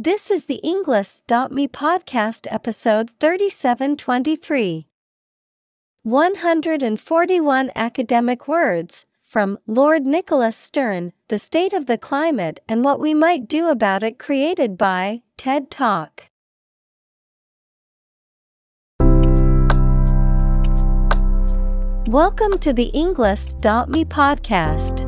This is the Englist.me podcast episode 3723. 141 academic words from Lord Nicholas Stern, The State of the Climate and What We Might Do About It, created by TED Talk. Welcome to the Englist.me podcast.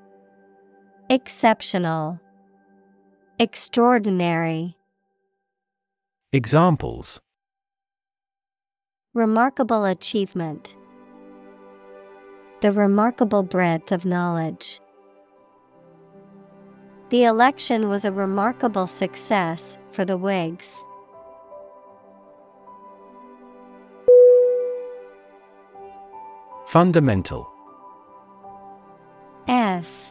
Exceptional. Extraordinary. Examples Remarkable achievement. The remarkable breadth of knowledge. The election was a remarkable success for the Whigs. Fundamental F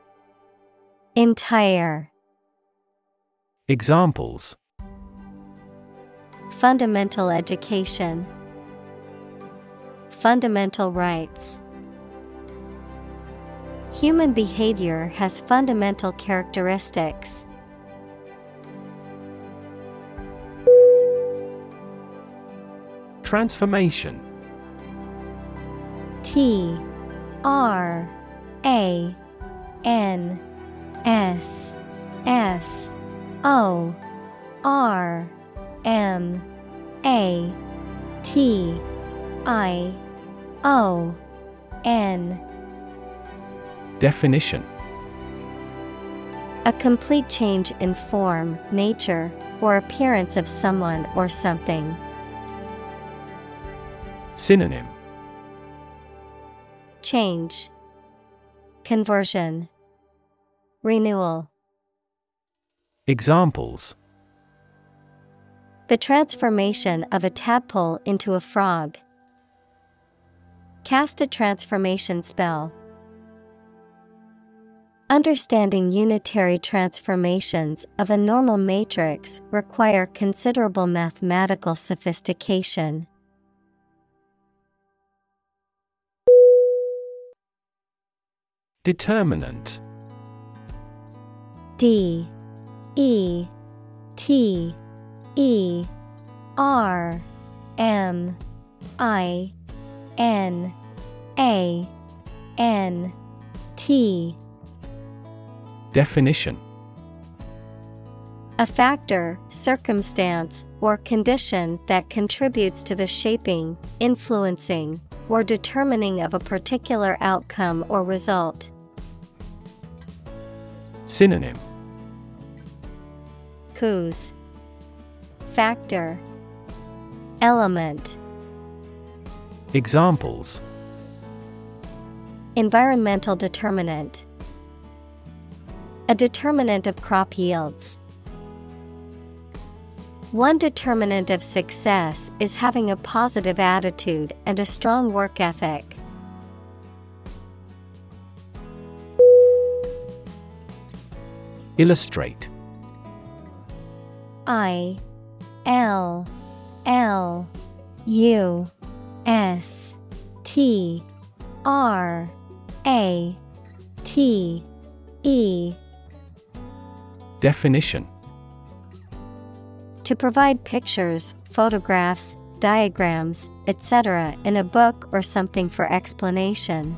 Entire. Examples. Fundamental education. Fundamental rights. Human behavior has fundamental characteristics. Transformation. T R A N S F O R M A T I O N. Definition. A complete change in form, nature, or appearance of someone or something. Synonym. Change, Conversion, Renewal. Examples The transformation of a tadpole into a frog. Cast a transformation spell. Understanding unitary transformations of a normal matrix require considerable mathematical sophistication. Determinant D E T E R M I N A N T. Definition. A factor, circumstance, or condition that contributes to the shaping, influencing, or determining of a particular outcome or result. Synonym Cause Factor. Element. Examples. Environmental determinant. A determinant of crop yields. One determinant of success is having a positive attitude and a strong work ethic. Illustrate I L L U S T R A T E Definition To provide pictures, photographs, diagrams, etc., in a book or something for explanation.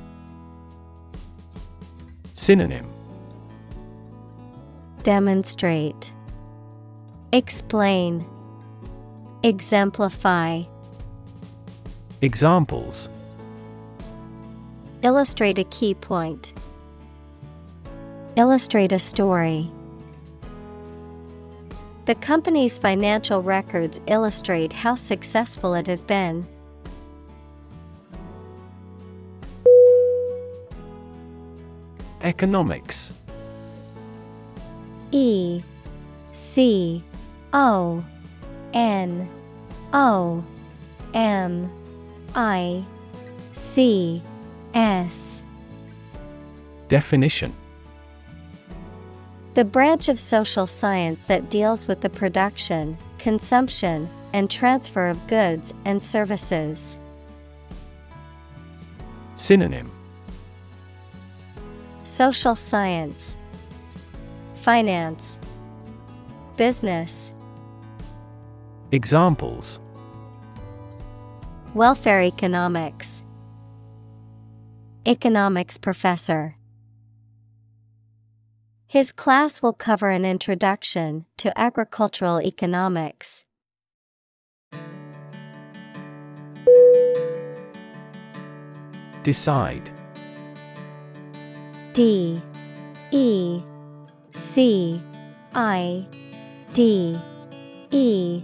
Synonym Demonstrate, Explain, Exemplify, Examples Illustrate a key point. Illustrate a story. The company's financial records illustrate how successful it has been. Economics E C O N O M I C S. Definition. The branch of social science that deals with the production, consumption, and transfer of goods and services. Synonym. Social science, Finance, Business, Examples. Welfare economics, Economics professor. His class will cover an introduction to agricultural economics. Decide. D. E. C. I. D. E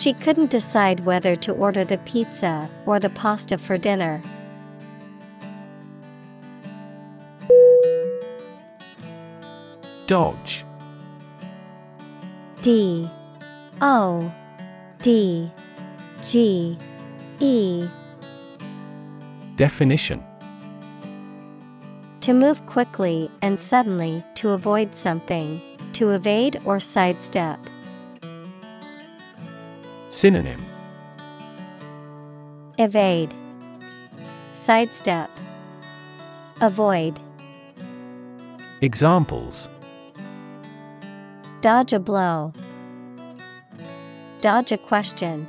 She couldn't decide whether to order the pizza or the pasta for dinner. Dodge. D. O. D. G. E. Definition. To move quickly and suddenly to avoid something, to evade or sidestep. Synonym. Evade, Sidestep, Avoid, Examples. Dodge a blow, Dodge a question.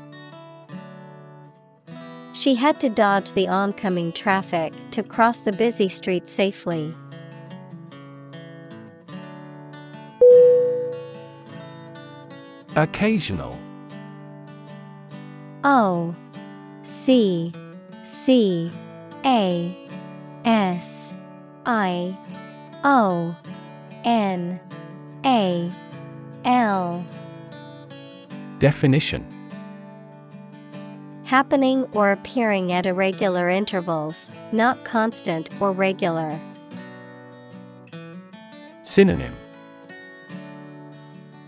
She had to dodge the oncoming traffic to cross the busy street safely. Occasional O C C A S I O N A L. Definition. Happening or appearing at irregular intervals, not constant or regular. Synonym.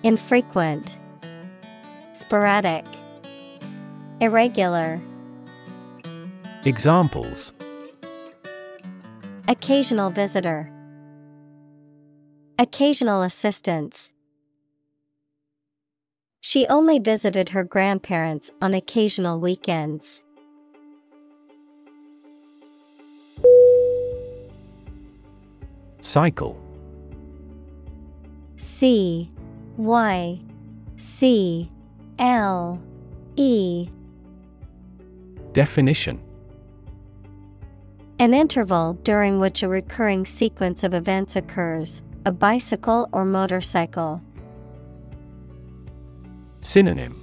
Infrequent, Sporadic, Irregular. Examples Occasional visitor. Occasional assistance. She only visited her grandparents on occasional weekends. Cycle C Y C L E Definition An interval during which a recurring sequence of events occurs, a bicycle or motorcycle. Synonym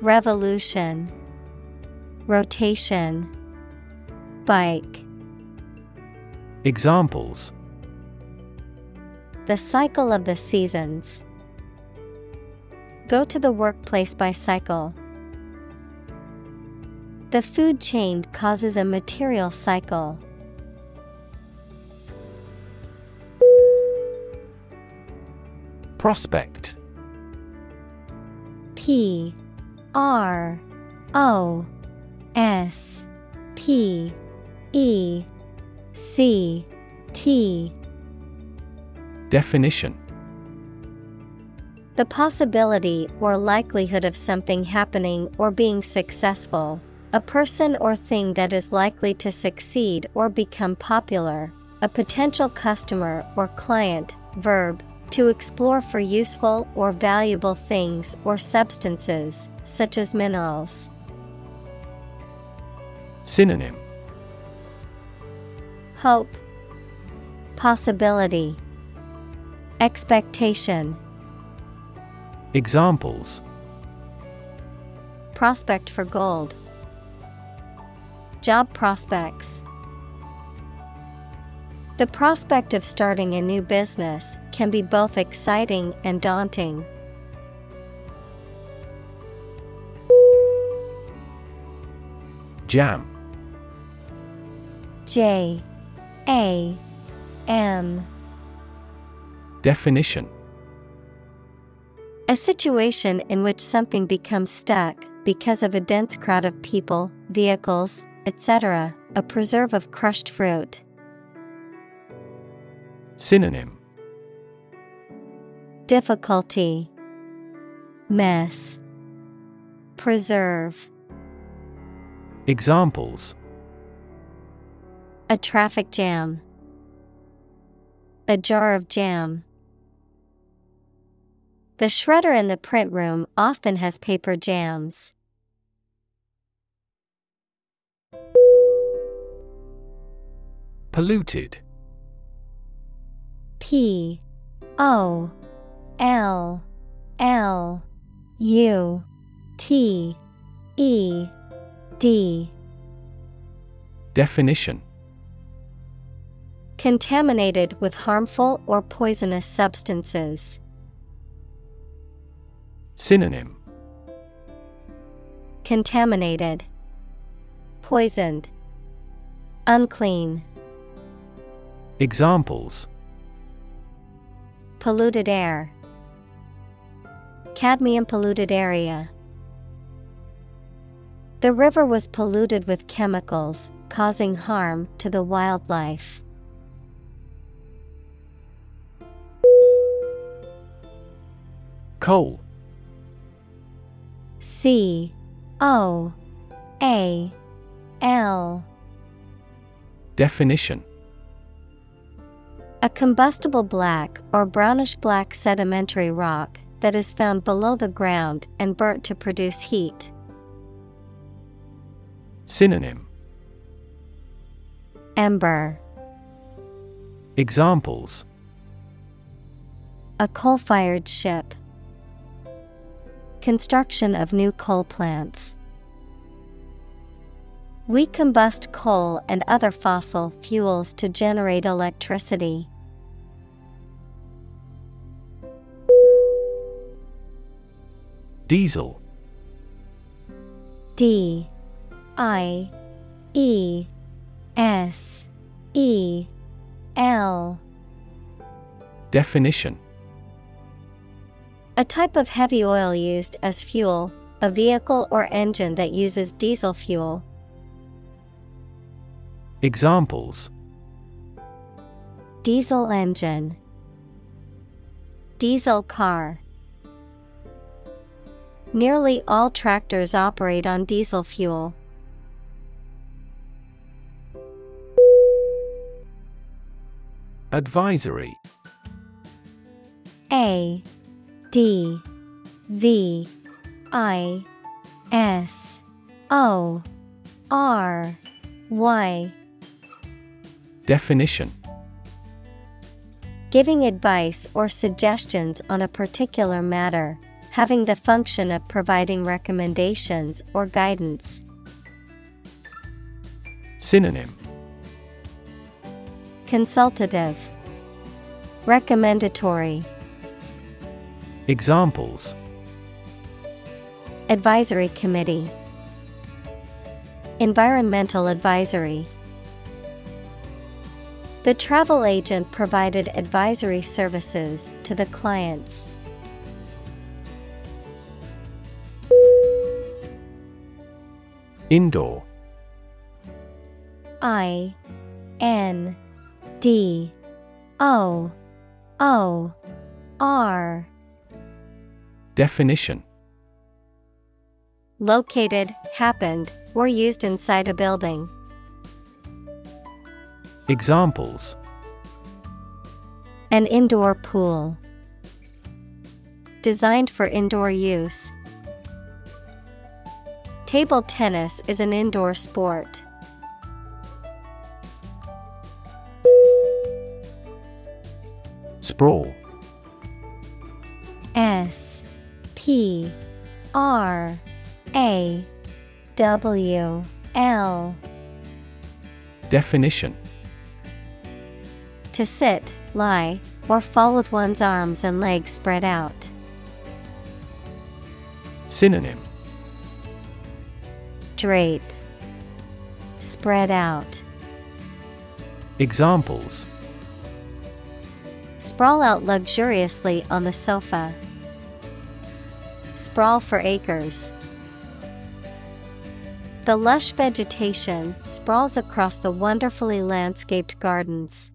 Revolution Rotation Bike Examples The cycle of the seasons. Go to the workplace by cycle. The food chain causes a material cycle. Prospect. P R O S P E C T. Definition. The possibility or likelihood of something happening or being successful, a person or thing that is likely to succeed or become popular, a potential customer or client, verb, to explore for useful or valuable things or substances, such as minerals. Synonym. Hope, Possibility, Expectation, Examples. Prospect for gold, Job prospects. The prospect of starting a new business can be both exciting and daunting. Jam J A M Definition A situation in which something becomes stuck because of a dense crowd of people, vehicles, etc., a preserve of crushed fruit. Synonym Difficulty, Mess, Preserve, Examples A traffic jam, A jar of jam. The shredder in the print room often has paper jams. Polluted. P O L L U T E D. Definition. Contaminated with harmful or poisonous substances. Synonym. Contaminated, Poisoned, Unclean, Examples. Polluted air, Cadmium polluted area. The river was polluted with chemicals, causing harm to the wildlife. Coal. C. O. A. L. Definition A combustible black or brownish black sedimentary rock that is found below the ground and burnt to produce heat. Synonym Ember, Examples a coal fired ship. Construction of new coal plants. We combust coal and other fossil fuels to generate electricity. Diesel. D I E S E L. Definition. A type of heavy oil used as fuel, a vehicle or engine that uses diesel fuel. Examples. Diesel engine, Diesel car. Nearly all tractors operate on diesel fuel. Advisory A D V I S O R Y. Definition Giving advice or suggestions on a particular matter, having the function of providing recommendations or guidance. Synonym Consultative, Recommendatory, Examples Advisory Committee, Environmental Advisory. The travel agent provided advisory services to the clients. Indoor I N D O O R Definition Located, happened, or used inside a building. Examples An indoor pool. Designed for indoor use. Table tennis is an indoor sport. Sprawl S P R A W L Definition To sit, lie, or fall with one's arms and legs spread out. Synonym Drape. Spread out. Examples Sprawl out luxuriously on the sofa. Sprawl for acres. The lush vegetation sprawls across the wonderfully landscaped gardens.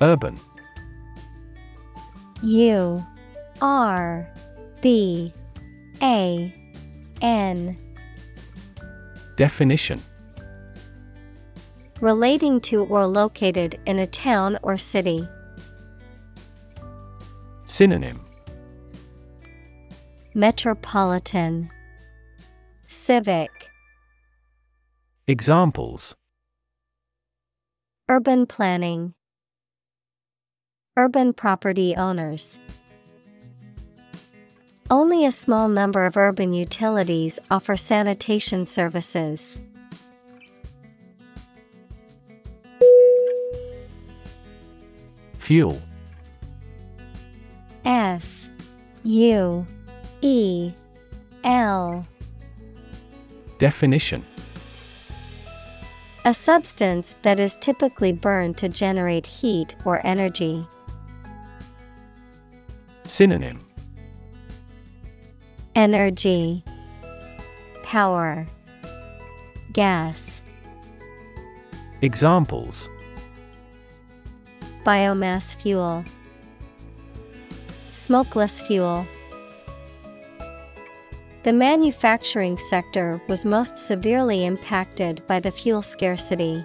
Urban U R B A N. Definition. Relating to or located in a town or city. Synonym. Metropolitan. Civic. Examples. Urban planning. Urban property owners Only a small number of urban utilities offer sanitation services. Fuel F U E L Definition A substance that is typically burned to generate heat or energy. Synonym Energy Power Gas. Examples. Biomass fuel. Smokeless fuel. The manufacturing sector was most severely impacted by the fuel scarcity.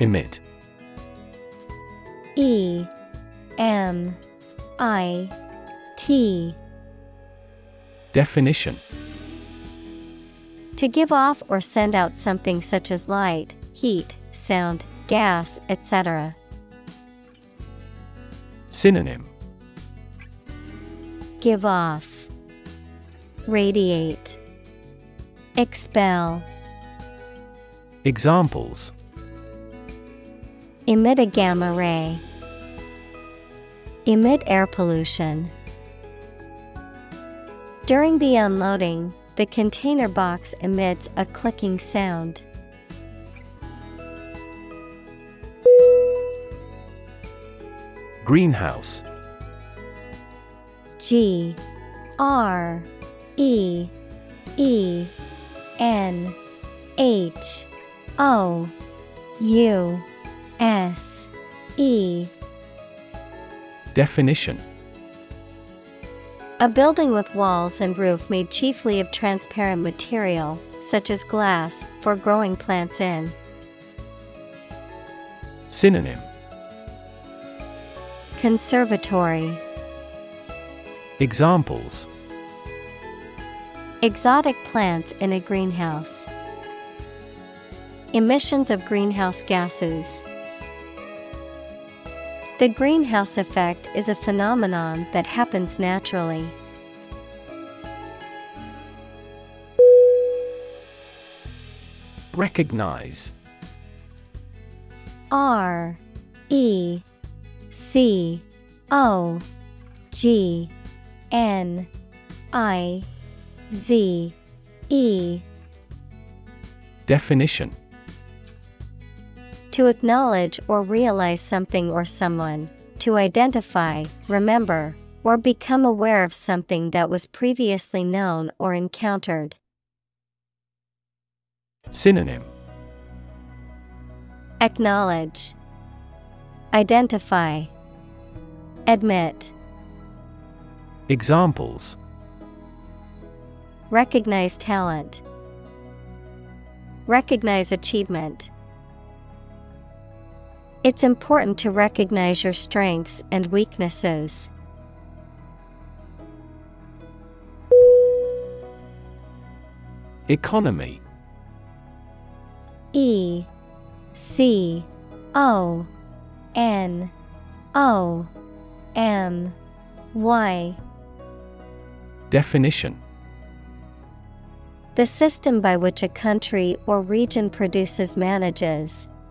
Emit. E M I T. Definition. To give off or send out something such as light, heat, sound, gas, etc. Synonym. Give off, radiate, expel, Examples. Emit a gamma ray, emit air pollution. During the unloading, the container box emits a clicking sound. Greenhouse G R E E N H O U S E Definition A building with walls and roof made chiefly of transparent material, such as glass, for growing plants in. Synonym Conservatory Examples Exotic plants in a greenhouse. Emissions of greenhouse gases. The greenhouse effect is a phenomenon that happens naturally. Recognize. R E C O G N I Z E. Definition To acknowledge or realize something or someone, to identify, remember, or become aware of something that was previously known or encountered. Synonym Acknowledge, Identify, Admit. Examples Recognize talent. Recognize achievement. It's important to recognize your strengths and weaknesses. Economy. E C O N O M Y. Definition. The system by which a country or region produces, manages,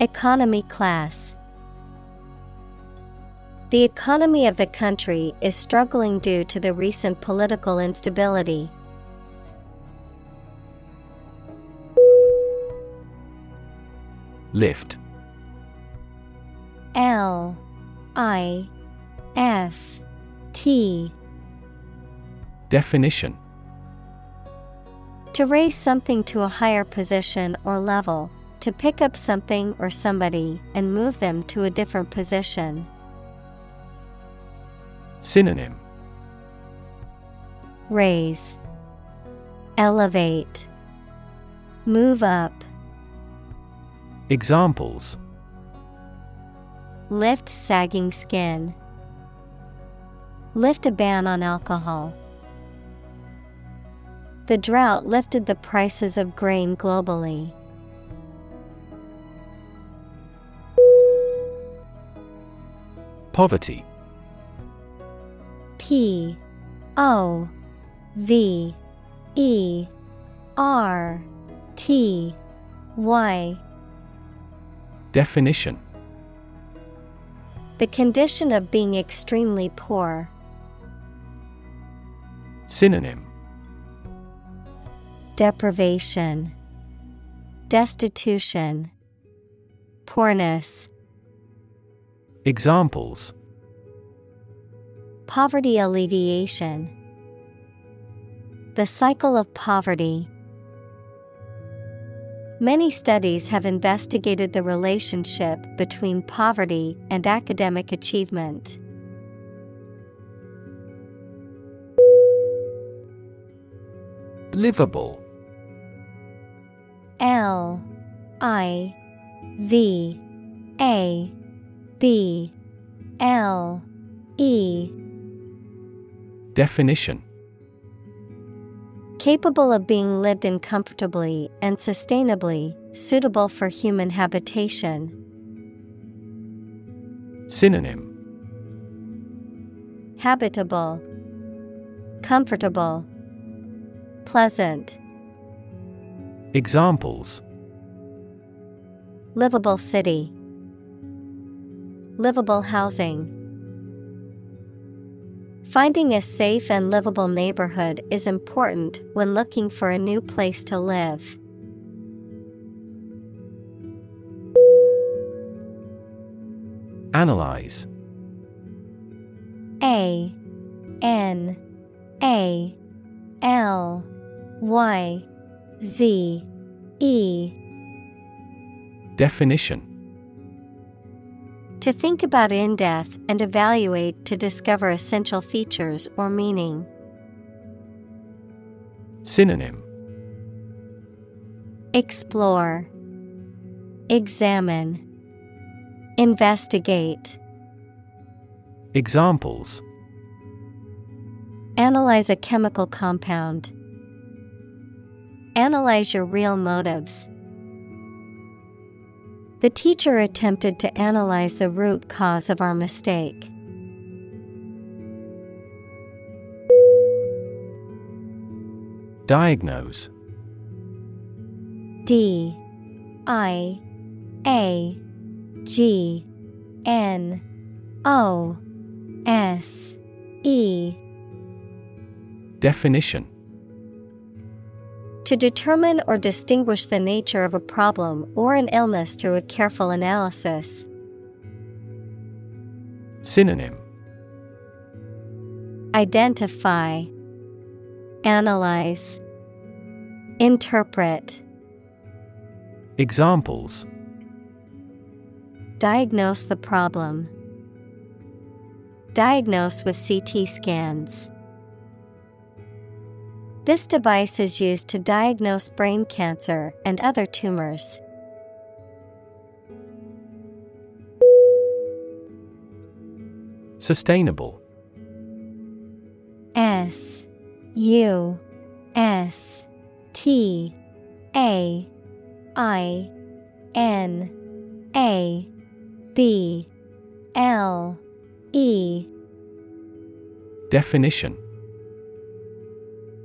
Economy class. The economy of the country is struggling due to the recent political instability. Lift L I F T Definition To raise something to a higher position or level, to pick up something or somebody and move them to a different position. Synonym Raise, Elevate, Move up, Examples Lift sagging skin, Lift a ban on alcohol. The drought lifted the prices of grain globally. Poverty. P O V E R T Y. Definition. The condition of being extremely poor. Synonym. Deprivation, Destitution, Poorness. Examples Poverty alleviation. The cycle of poverty. Many studies have investigated the relationship between poverty and academic achievement. Livable L I V A B L E. Definition. Capable of being lived in comfortably and sustainably, suitable for human habitation. Synonym. Habitable, Comfortable, Pleasant, Examples. Livable city, Livable housing. Finding a safe and livable neighborhood is important when looking for a new place to live. Analyze A N A L Y Z E Definition To think about in depth and evaluate to discover essential features or meaning. Synonym Explore, Examine, Investigate. Examples Analyze a chemical compound. Analyze your real motives. The teacher attempted to analyze the root cause of our mistake. Diagnose. D. I. A. G. N. O. S. E. Definition To determine or distinguish the nature of a problem or an illness through a careful analysis. Synonym Identify, Analyze, Interpret. Examples Diagnose the problem. Diagnose with CT scans. This device is used to diagnose brain cancer and other tumors. Sustainable. S U S T A I N A B L E. Definition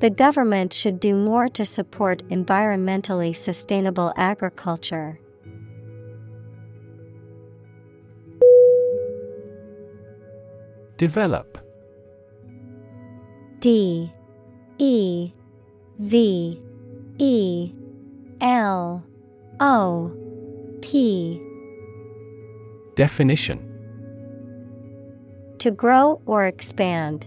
The government should do more to support environmentally sustainable agriculture. Develop. D. E. V. E. L. O. P. Definition. To grow or expand,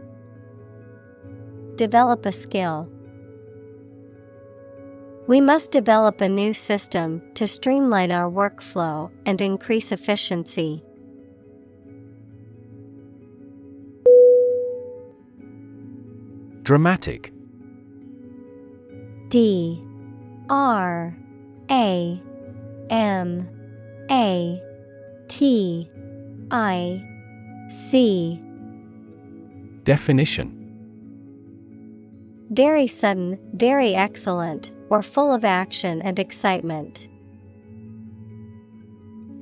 Develop a skill. We must develop a new system to streamline our workflow and increase efficiency. Dramatic. D. R. A. M. A. T. I. C. Definition Very sudden, very excellent, or full of action and excitement.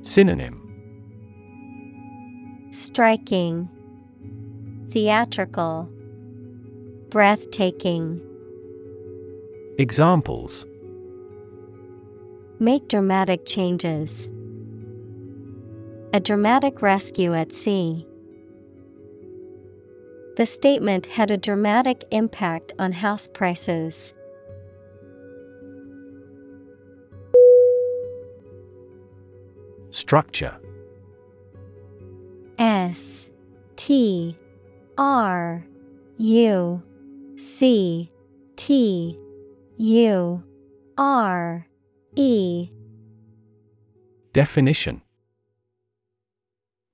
Synonym Striking, Theatrical, Breathtaking. Examples Make dramatic changes. A dramatic rescue at sea. The statement had a dramatic impact on house prices. Structure. S T R U C T U R E. Definition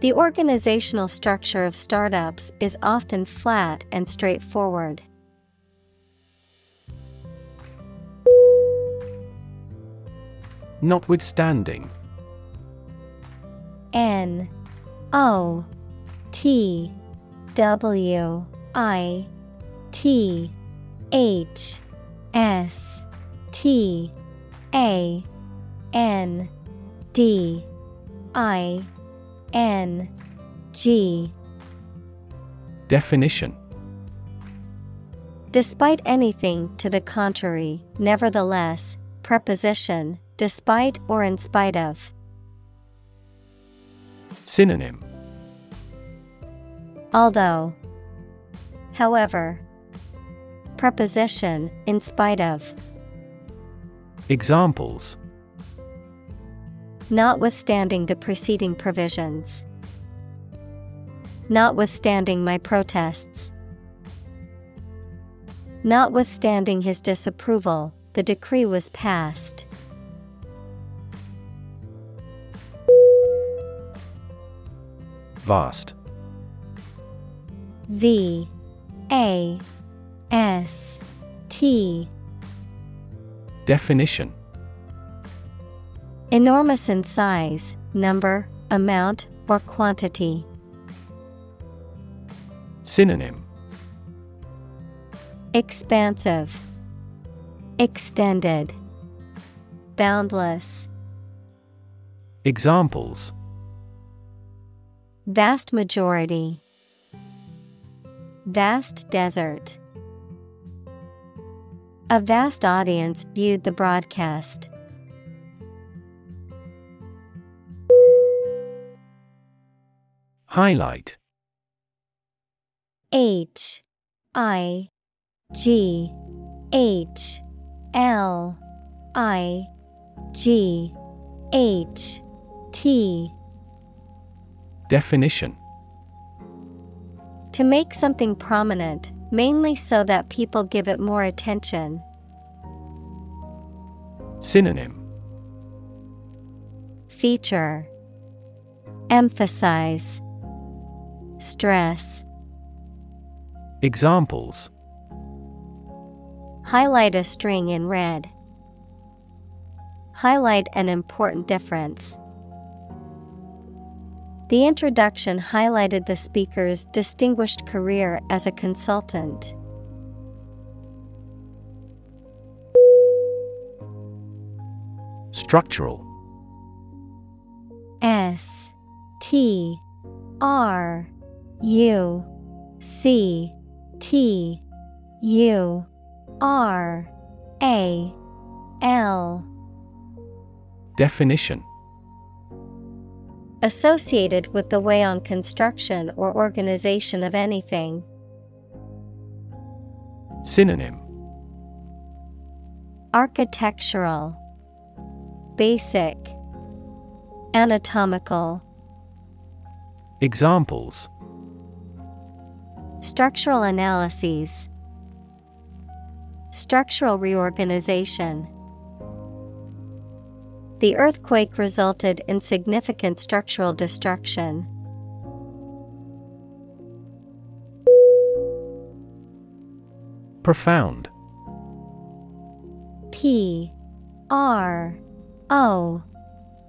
The organizational structure of startups is often flat and straightforward. Notwithstanding N O T W I T H S T A N D I N G Definition Despite anything to the contrary, nevertheless, preposition, despite or in spite of. Synonym Although, however, preposition, in spite of. Examples Notwithstanding the preceding provisions. Notwithstanding my protests. Notwithstanding his disapproval, the decree was passed. Vast V A S T Definition Enormous in size, number, amount, or quantity. Synonym Expansive, Extended, Boundless. Examples Vast majority. Vast desert. A vast audience viewed the broadcast. Highlight. H I G H L I G H T. Definition. To make something prominent, mainly so that people give it more attention. Synonym. Feature. Emphasize Stress Examples Highlight a string in red. Highlight an important difference. The introduction highlighted the speaker's distinguished career as a consultant. Structural S T R U C T U R A L. Definition. Associated with the way on construction or organization of anything. Synonym. Architectural. Basic. Anatomical. Examples Structural analyses. Structural reorganization. The earthquake resulted in significant structural destruction. Profound. P. R. O.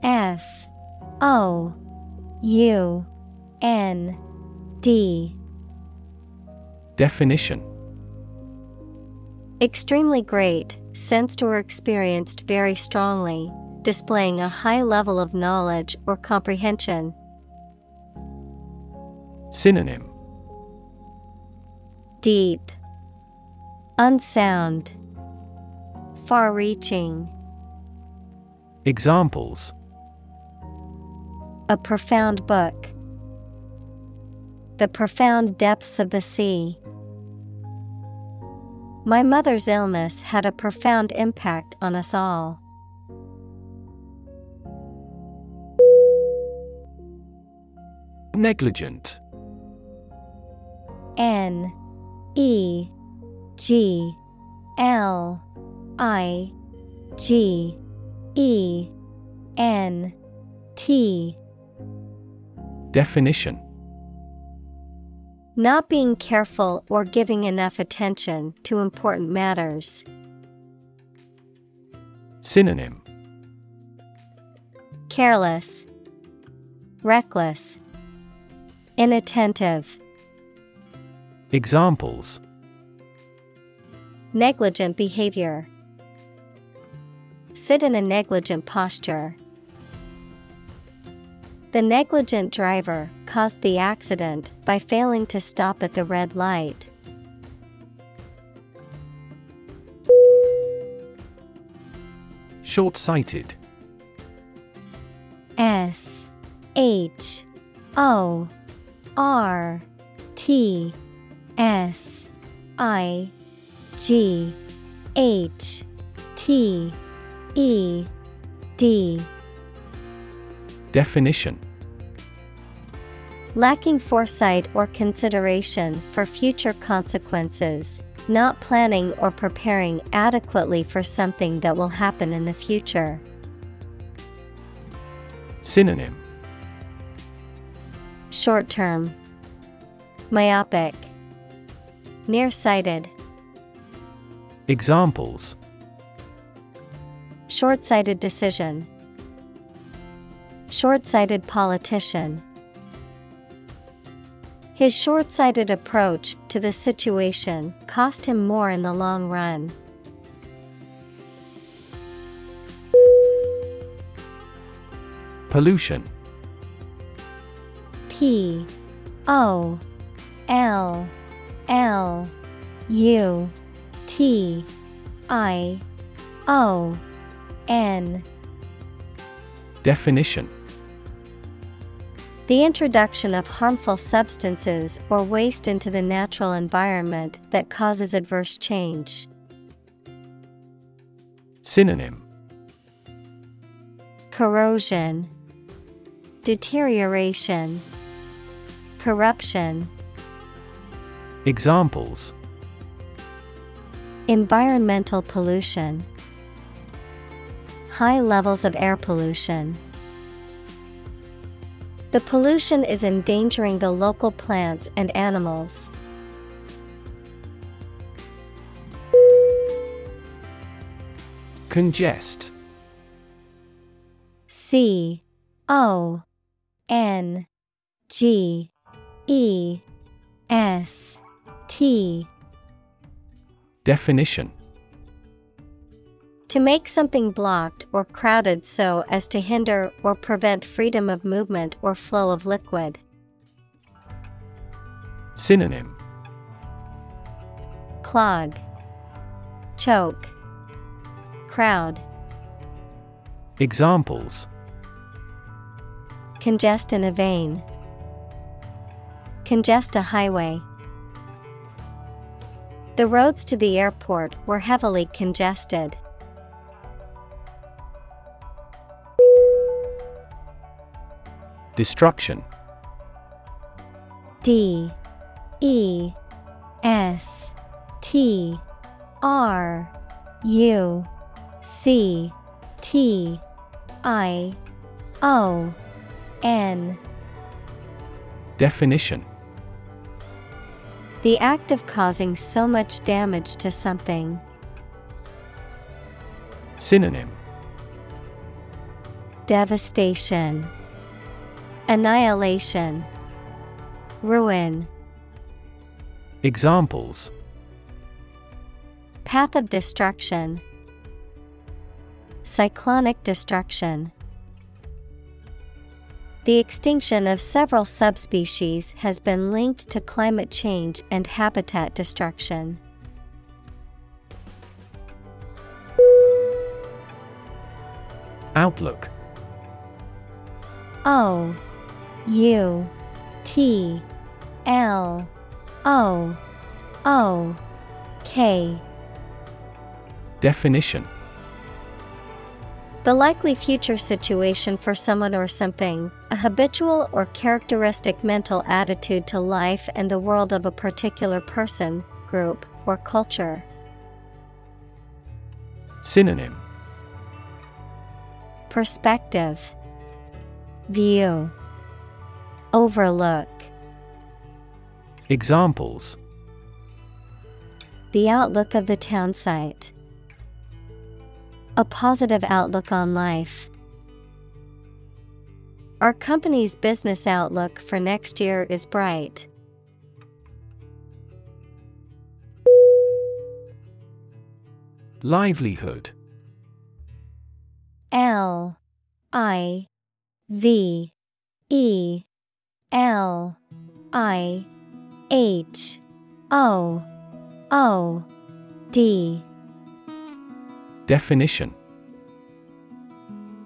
F. O. U. N. D Definition Extremely great, sensed or experienced very strongly, displaying a high level of knowledge or comprehension. Synonym Deep, Unsound, Far reaching, Examples a profound book. The profound depths of the sea. My mother's illness had a profound impact on us all. Negligent. N E G L I G E N T. Definition Not being careful or giving enough attention to important matters. Synonym Careless, Reckless, Inattentive. Examples Negligent behavior. Sit in a negligent posture. The negligent driver caused the accident by failing to stop at the red light. Short sighted S H O R T S I G H T E D Definition. Lacking foresight or consideration for future consequences, not planning or preparing adequately for something that will happen in the future. Synonym. Short term, Myopic, Nearsighted, Examples. Short sighted decision, Short sighted politician. His short sighted approach to the situation cost him more in the long run. Pollution P O L L U T I O N Definition The introduction of harmful substances or waste into the natural environment that causes adverse change. Synonym Corrosion, Deterioration, Corruption. Examples Environmental pollution, High levels of air pollution. The pollution is endangering the local plants and animals. Congest. C O N G E S T. Definition To make something blocked or crowded so as to hinder or prevent freedom of movement or flow of liquid. Synonym Clog, Choke, Crowd. Examples Congest in a vein. Congest a highway. The roads to the airport were heavily congested. Destruction. D E S T R U C T I O N. Definition. The act of causing so much damage to something. Synonym. Devastation, Annihilation, Ruin. Examples Path of destruction, Cyclonic destruction. The extinction of several subspecies has been linked to climate change and habitat destruction. Outlook Oh. U T L O O K. Definition The likely future situation for someone or something, a habitual or characteristic mental attitude to life and the world of a particular person, group, or culture. Synonym Perspective View Overlook Examples The outlook of the town site. A positive outlook on life. Our company's business outlook for next year is bright. Livelihood L I V E L I H O O D. Definition.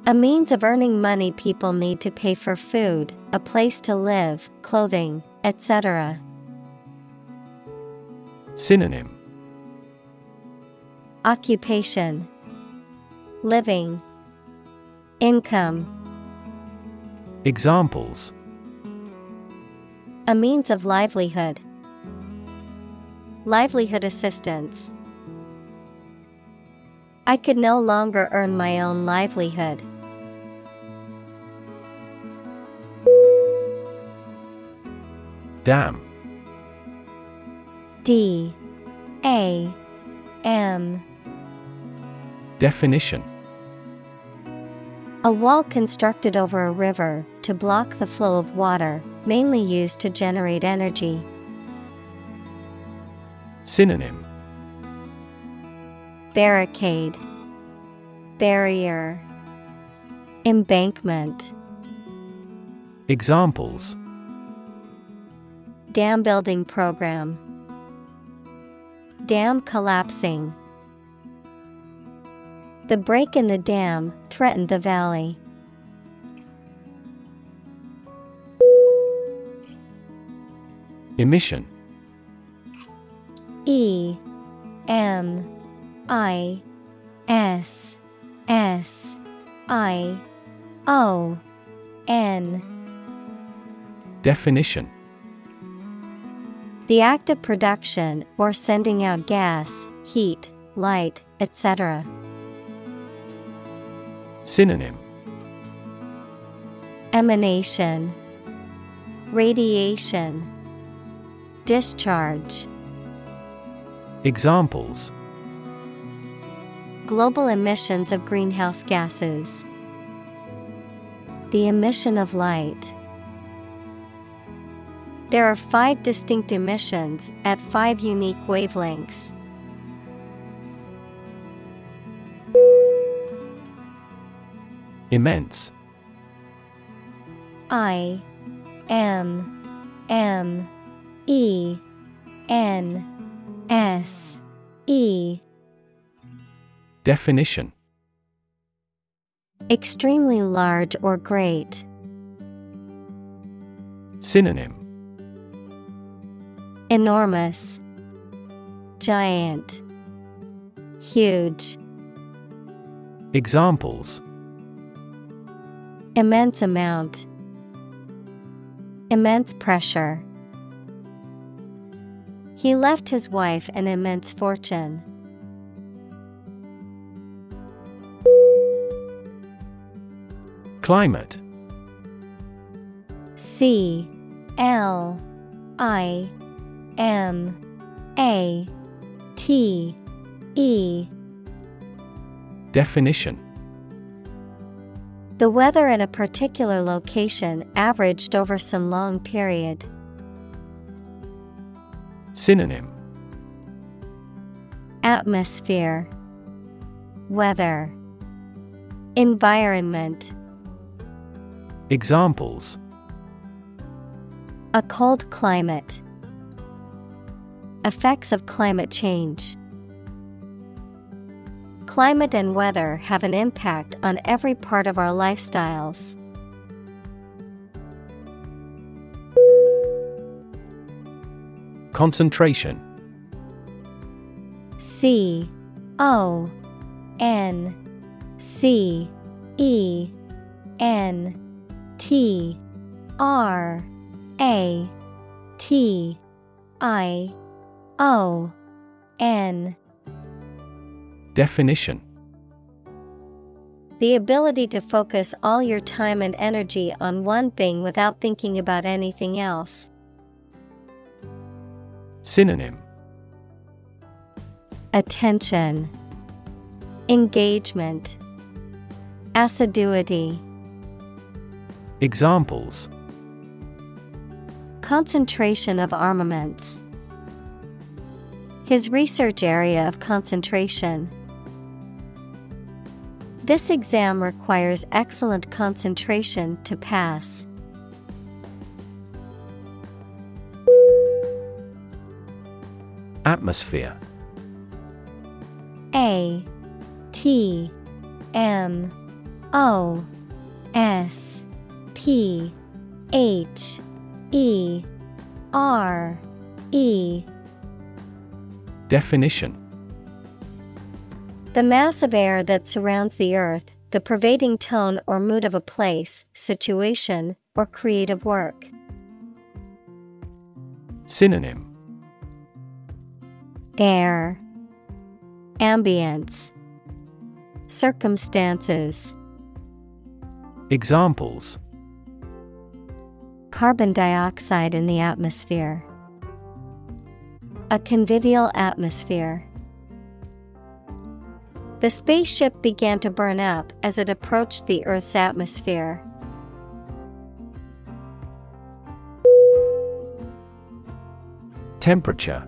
A means of earning money people need to pay for food, a place to live, clothing, etc. Synonym. Occupation. Living. Income. Examples A means of livelihood. Livelihood assistance. I could no longer earn my own livelihood. Dam D A M Definition A wall constructed over a river to block the flow of water, mainly used to generate energy. Synonym Barricade, Barrier, Embankment. Examples Dam building program. Dam collapsing. The break in the dam threatened the valley. Emission. E M I S S I O N. Definition. The act of production or sending out gas, heat, light, etc. Synonym. Emanation, Radiation, Discharge. Examples Global emissions of greenhouse gases. The emission of light. There are five distinct emissions at five unique wavelengths. Immense I M M E N S E. Definition. Extremely large or great. Synonym. Enormous, Giant, Huge, Examples. Immense amount, Immense pressure. He left his wife an immense fortune. Climate. C. L. I. M. A. T. E. Definition. The weather in a particular location averaged over some long period. Synonym. Atmosphere. Weather. Environment. Examples. A cold climate. Effects of climate change. Climate and weather have an impact on every part of our lifestyles. Concentration. C O N C E N T R A T I O N. Definition. The ability to focus all your time and energy on one thing without thinking about anything else. Synonym Attention, Engagement, Assiduity. Examples Concentration of armaments. His research area of concentration. This exam requires excellent concentration to pass. Atmosphere. A T M O S P H E R E. Definition. The mass of air that surrounds the earth, the pervading tone or mood of a place, situation, or creative work. Synonym Air Ambience Circumstances Examples Carbon dioxide in the atmosphere. A convivial atmosphere. The spaceship began to burn up as it approached the Earth's atmosphere. Temperature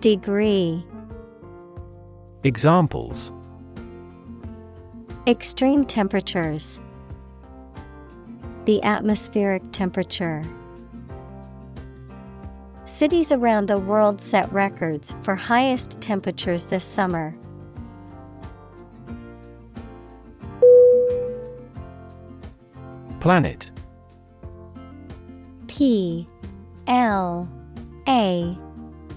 Degree Examples Extreme temperatures. The atmospheric temperature. Cities around the world set records for highest temperatures this summer. Planet P L A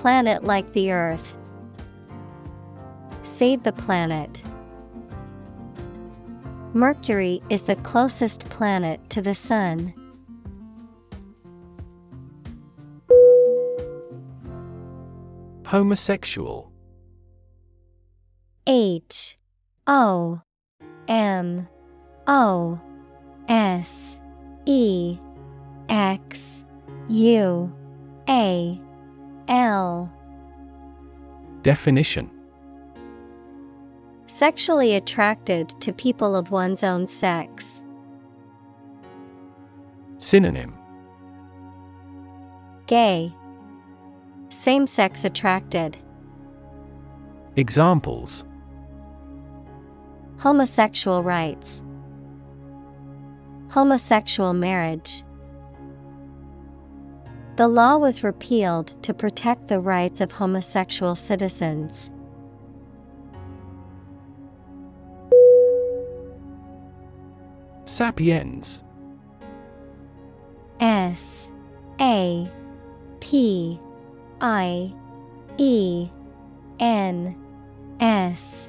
Planet like the Earth. Save the planet. Mercury is the closest planet to the Sun. Homosexual H O M O S E X U A L Definition Sexually attracted to people of one's own sex. Synonym Gay. Same sex attracted. Examples Homosexual rights. Homosexual marriage. The law was repealed to protect the rights of homosexual citizens. Sapiens S A P I E N S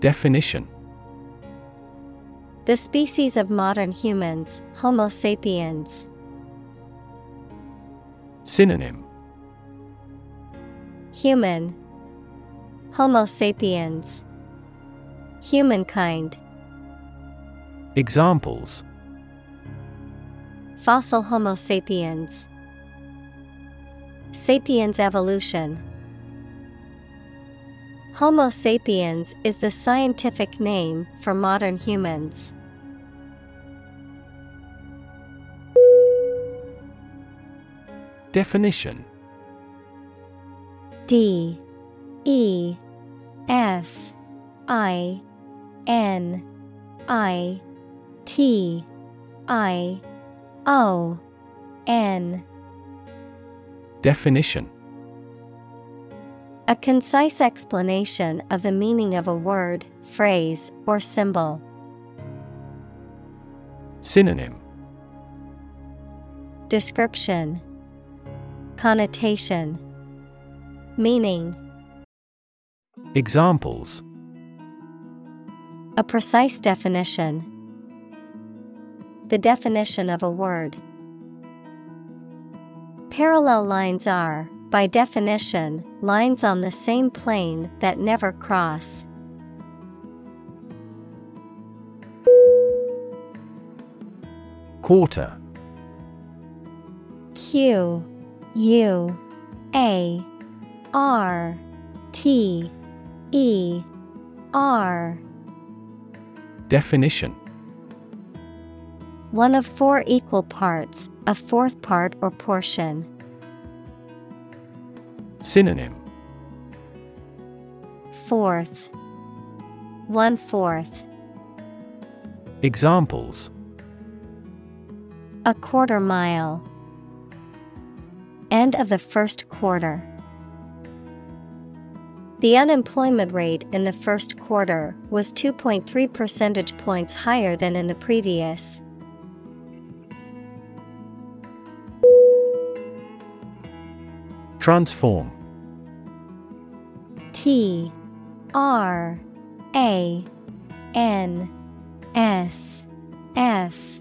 Definition The species of modern humans, Homo sapiens. Synonym. Human. Homo sapiens. Humankind. Examples. Fossil Homo sapiens. Sapiens evolution. Homo sapiens is the scientific name for modern humans. Definition. D E F I N I T I O N. Definition. A concise explanation of the meaning of a word, phrase, or symbol. Synonym. Description Connotation Meaning Examples A precise definition. The definition of a word. Parallel lines are, by definition, lines on the same plane that never cross. Quarter Q U A R T E R Definition One of four equal parts, a fourth part or portion. Synonym Fourth. One fourth. Examples A quarter mile. End of the first quarter. The unemployment rate in the first quarter was 2.3 percentage points higher than in the previous. Transform T R A N S F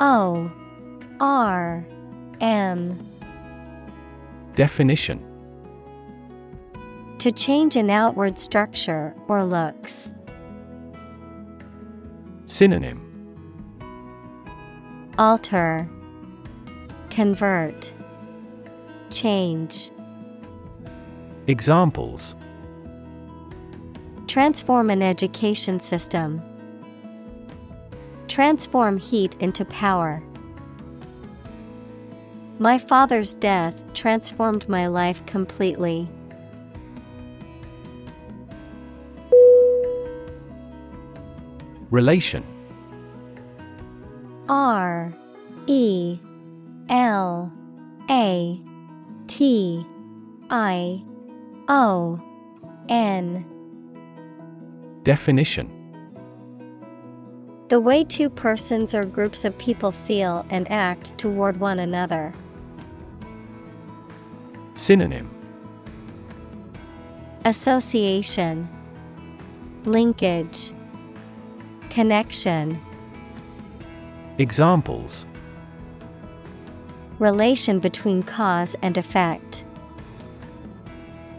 O R M Definition To change an outward structure or looks. Synonym Alter Convert Change Examples Transform an education system. Transform heat into power. My father's death transformed my life completely. Relation R E L A T I O N Definition The way two persons or groups of people feel and act toward one another. Synonym Association Linkage Connection Examples Relation between cause and effect.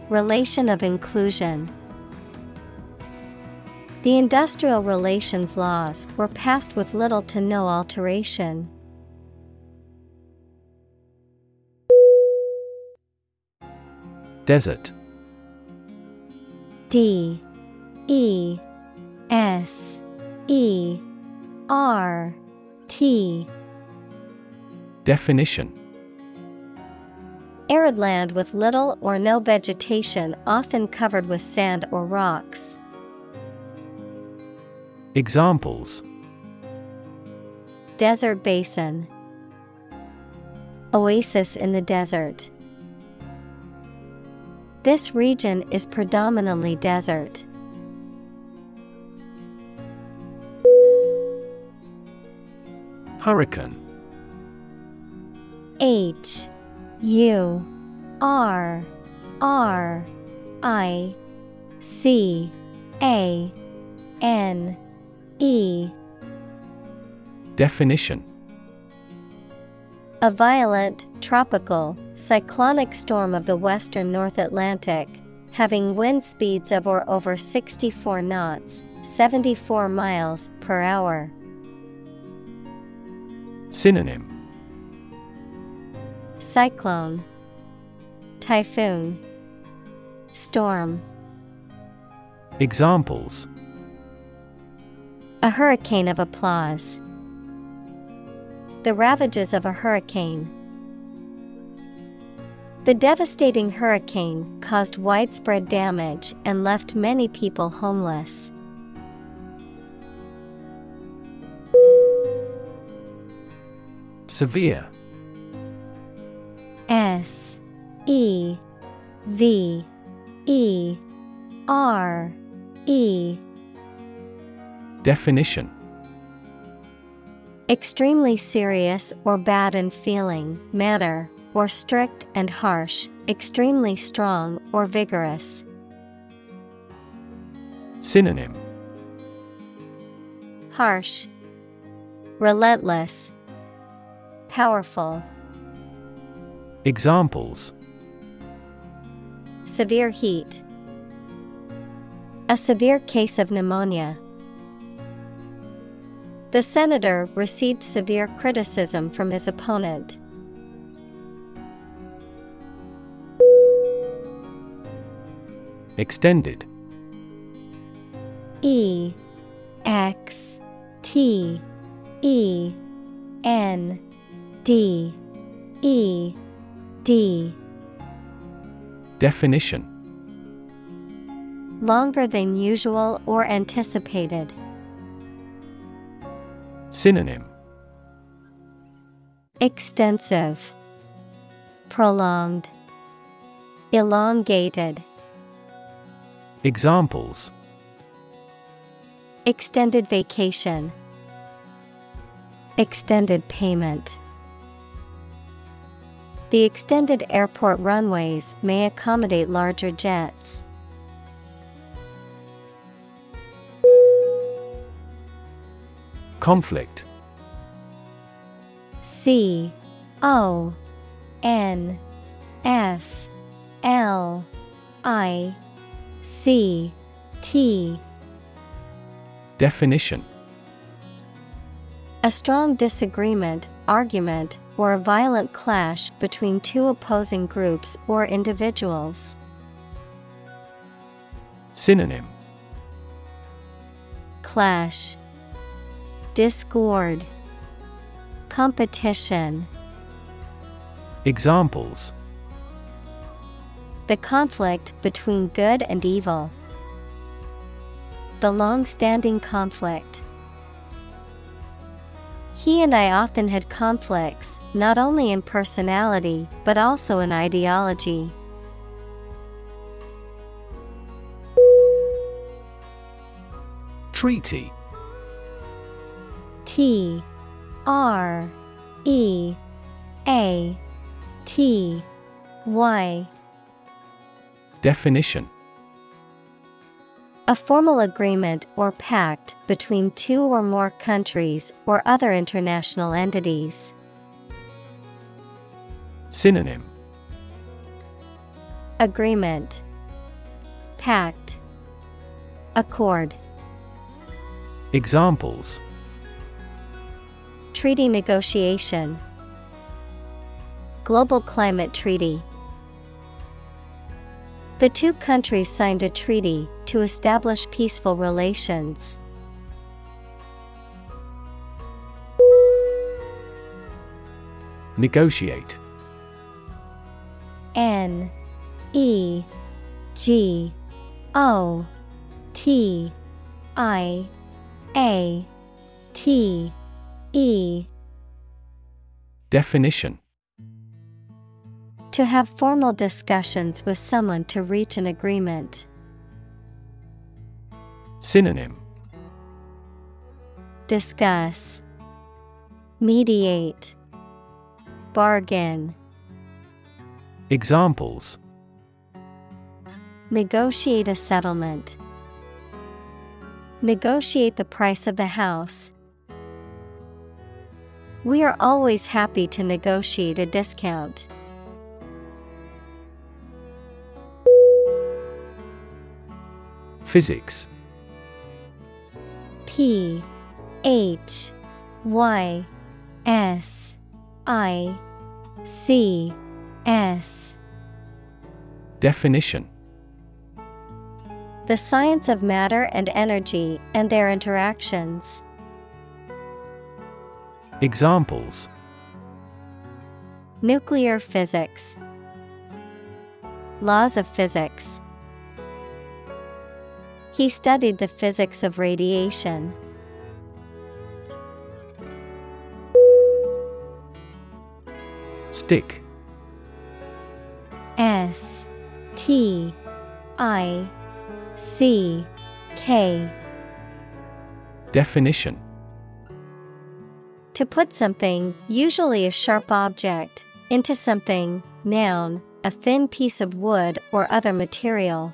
Relation of inclusion. The industrial relations laws were passed with little to no alteration. Desert. D E S E R T. Definition. Arid land with little or no vegetation, often covered with sand or rocks. Examples. Desert basin, Oasis in the desert. This region is predominantly desert. Hurricane. H U R R I C A N E. Definition. A violent, tropical, cyclonic storm of the western North Atlantic, having wind speeds of or over 64 knots, 74 miles per hour. Synonym Cyclone, Typhoon, Storm. Examples A hurricane of applause. The ravages of a hurricane. The devastating hurricane caused widespread damage and left many people homeless. Severe. S E V E R E. Definition. Extremely serious or bad in feeling, manner, or strict and harsh, extremely strong or vigorous. Synonym Harsh, Relentless, Powerful. Examples Severe heat. A severe case of pneumonia. The senator received severe criticism from his opponent. Extended. E X T E N D E D. Definition. Longer than usual or anticipated. Synonym. Extensive, Prolonged, Elongated. Examples Extended vacation. Extended payment. The extended airport runways may accommodate larger jets. Conflict C O N F L I C T. Definition. A strong disagreement, argument, or a violent clash between two opposing groups or individuals. Synonym. Clash, Discord, Competition. Examples The conflict between good and evil. The long standing conflict. He and I often had conflicts, not only in personality, but also in ideology. Treaty T R E A T Y Definition. A formal agreement or pact between two or more countries or other international entities. Synonym. Agreement. Pact. Accord. Examples. Treaty negotiation. Global Climate Treaty The two countries signed a treaty to establish peaceful relations. Negotiate. N E G O T I A T E. Definition To have formal discussions with someone to reach an agreement. Synonym Discuss Mediate Bargain Examples Negotiate a settlement. Negotiate the price of the house. We are always happy to negotiate a discount. Physics. P H Y S I C S. Definition. The science of matter and energy and their interactions. Examples. Nuclear physics, Laws of physics. He studied the physics of radiation. Stick S T I C K Definition To put something, usually a sharp object, into something, noun, a thin piece of wood or other material.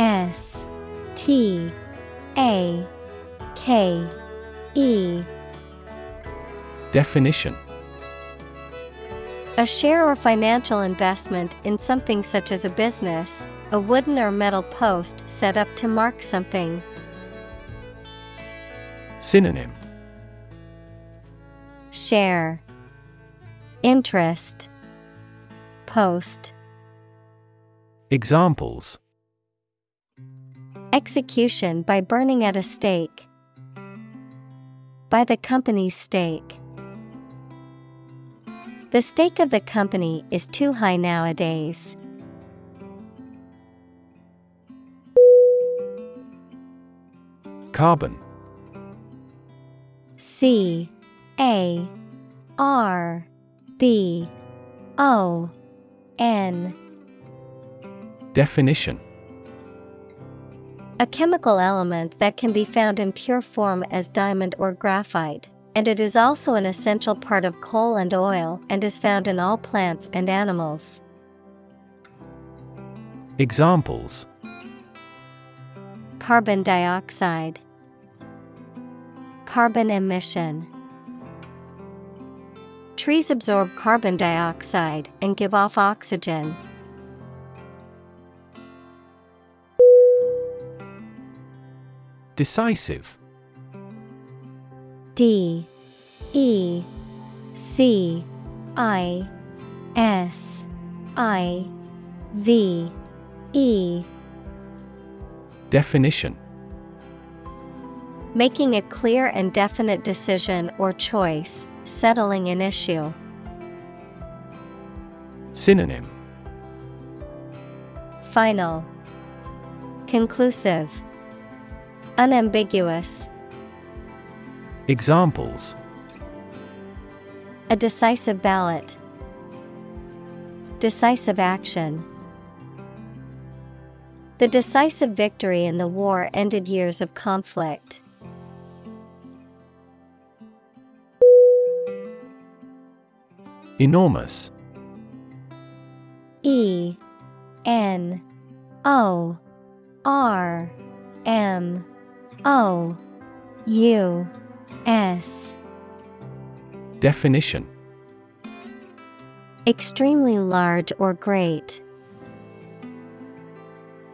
S T A K E. Definition. A share or financial investment in something such as a business, a wooden or metal post set up to mark something. Synonym. Share. Interest. Post. Examples Execution by burning at a stake. By the company's stake. The stake of the company is too high nowadays. Carbon C A R B O N Definition A chemical element that can be found in pure form as diamond or graphite, and it is also an essential part of coal and oil and is found in all plants and animals. Examples Carbon dioxide, Carbon emission. Trees absorb carbon dioxide and give off oxygen. Decisive. D E C I S I V E. Definition. Making a clear and definite decision or choice, settling an issue. Synonym. Final. Conclusive Unambiguous Examples A decisive ballot. Decisive action. The decisive victory in the war ended years of conflict. Enormous E N O R M O U S Definition Extremely large or great.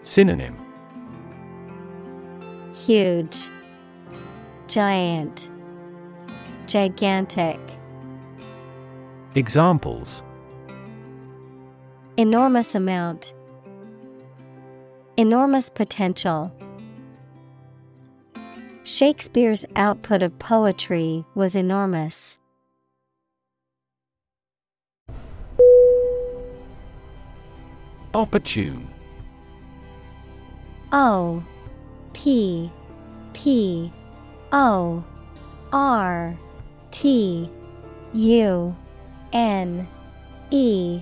Synonym Huge, Giant, Gigantic. Examples Enormous amount. Enormous potential. Shakespeare's output of poetry was enormous. Opportune. O P P O R T U N E.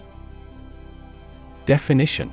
Definition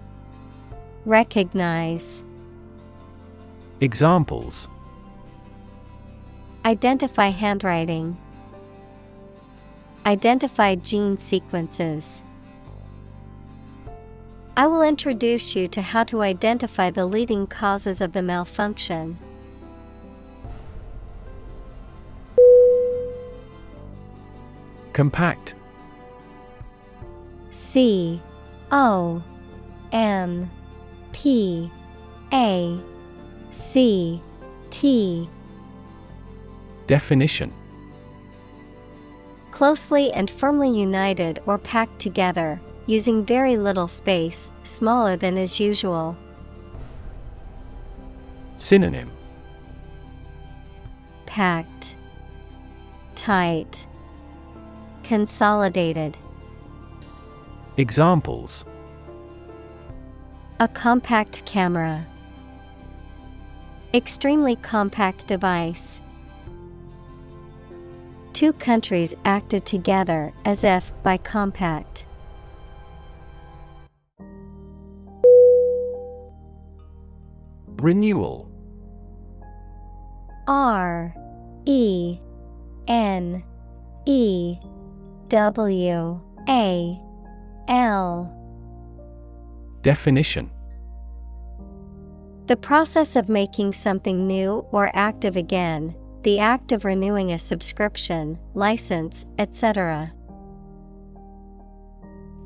Recognize Examples Identify handwriting. Identify gene sequences. I will introduce you to how to identify the leading causes of the malfunction. Compact C O M P A C T. Definition. Closely and firmly united or packed together, using very little space, smaller than is usual. Synonym. Packed, Tight, Consolidated. Examples A compact camera. Extremely compact device. Two countries acted together as if by compact. Renewal R E N E W A L Definition The process of making something new or active again, the act of renewing a subscription, license, etc.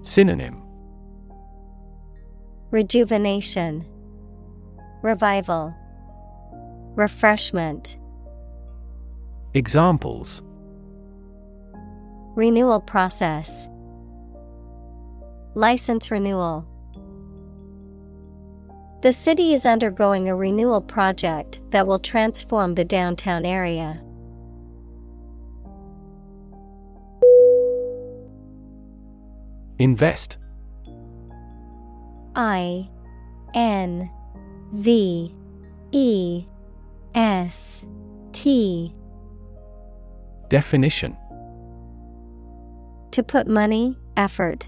Synonym Rejuvenation, Revival, Refreshment. Examples Renewal process. License renewal. The city is undergoing a renewal project that will transform the downtown area. Invest. I N V E S T. Definition. To put money, effort,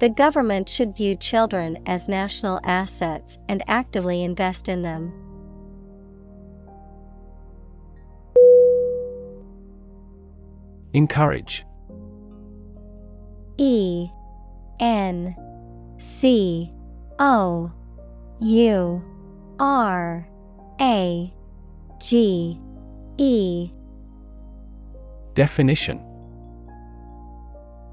The government should view children as national assets and actively invest in them. Encourage. E N C O U R A G E. Definition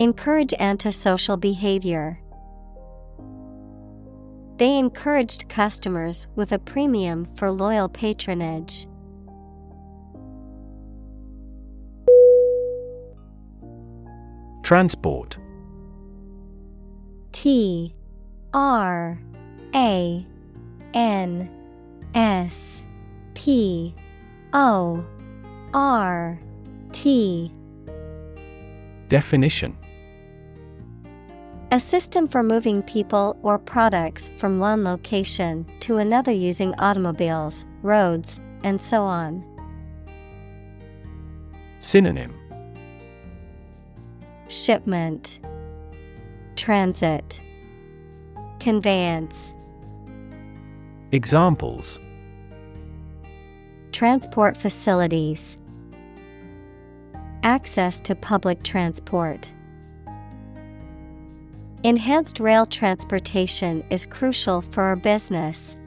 Encourage antisocial behavior. They encouraged customers with a premium for loyal patronage. Transport T R A N S P O R T Definition A system for moving people or products from one location to another using automobiles, roads, and so on. Synonym. Shipment. Transit. Conveyance. Examples. Transport facilities. Access to public transport. Enhanced rail transportation is crucial for our business.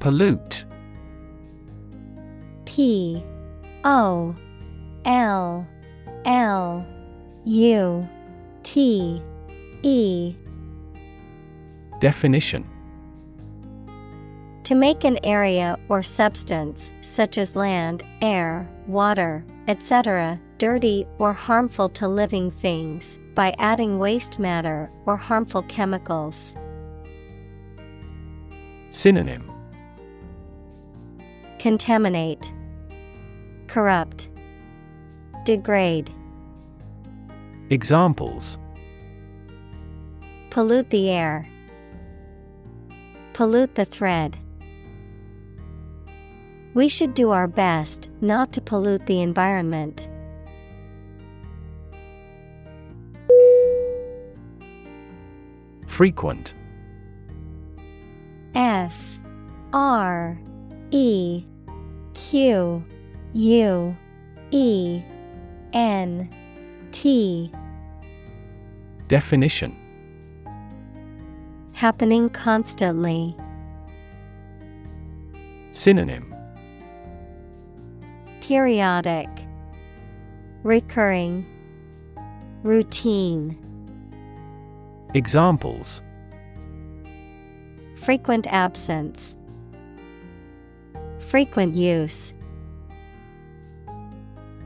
Pollute. P O L L U T E. Definition. To make an area or substance, such as land, air, water, etc., dirty or harmful to living things, by adding waste matter or harmful chemicals. Synonym Contaminate, Corrupt, Degrade, Examples Pollute the air, Pollute the thread. We should do our best not to pollute the environment. Frequent F R E Q U E N T Definition Happening constantly. Synonym Periodic Recurring Routine. Examples. Frequent absence. Frequent use.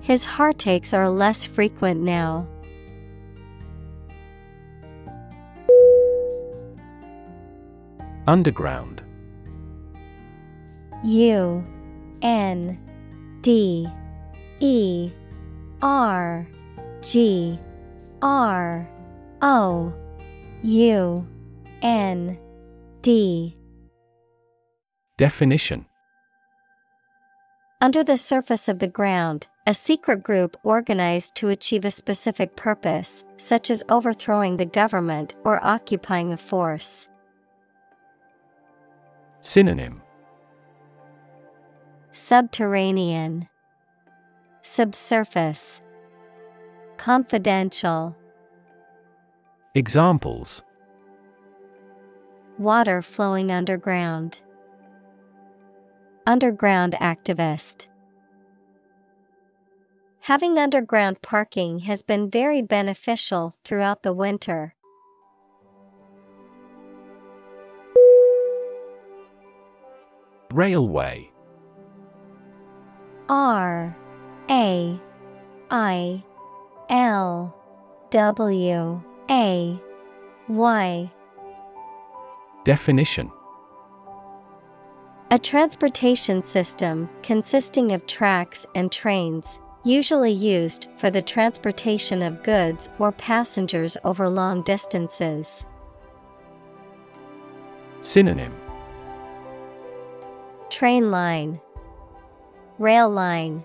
His heartaches are less frequent now. Underground. U N D E R G R O U N D Definition Under the surface of the ground, a secret group organized to achieve a specific purpose, such as overthrowing the government or occupying a force. Synonym Subterranean Subsurface Confidential Examples Water flowing underground. Underground activist. Having underground parking has been very beneficial throughout the winter. Railway R A I L W A Y. Definition. A transportation system consisting of tracks and trains, usually used for the transportation of goods or passengers over long distances. Synonym. Train line, Rail line,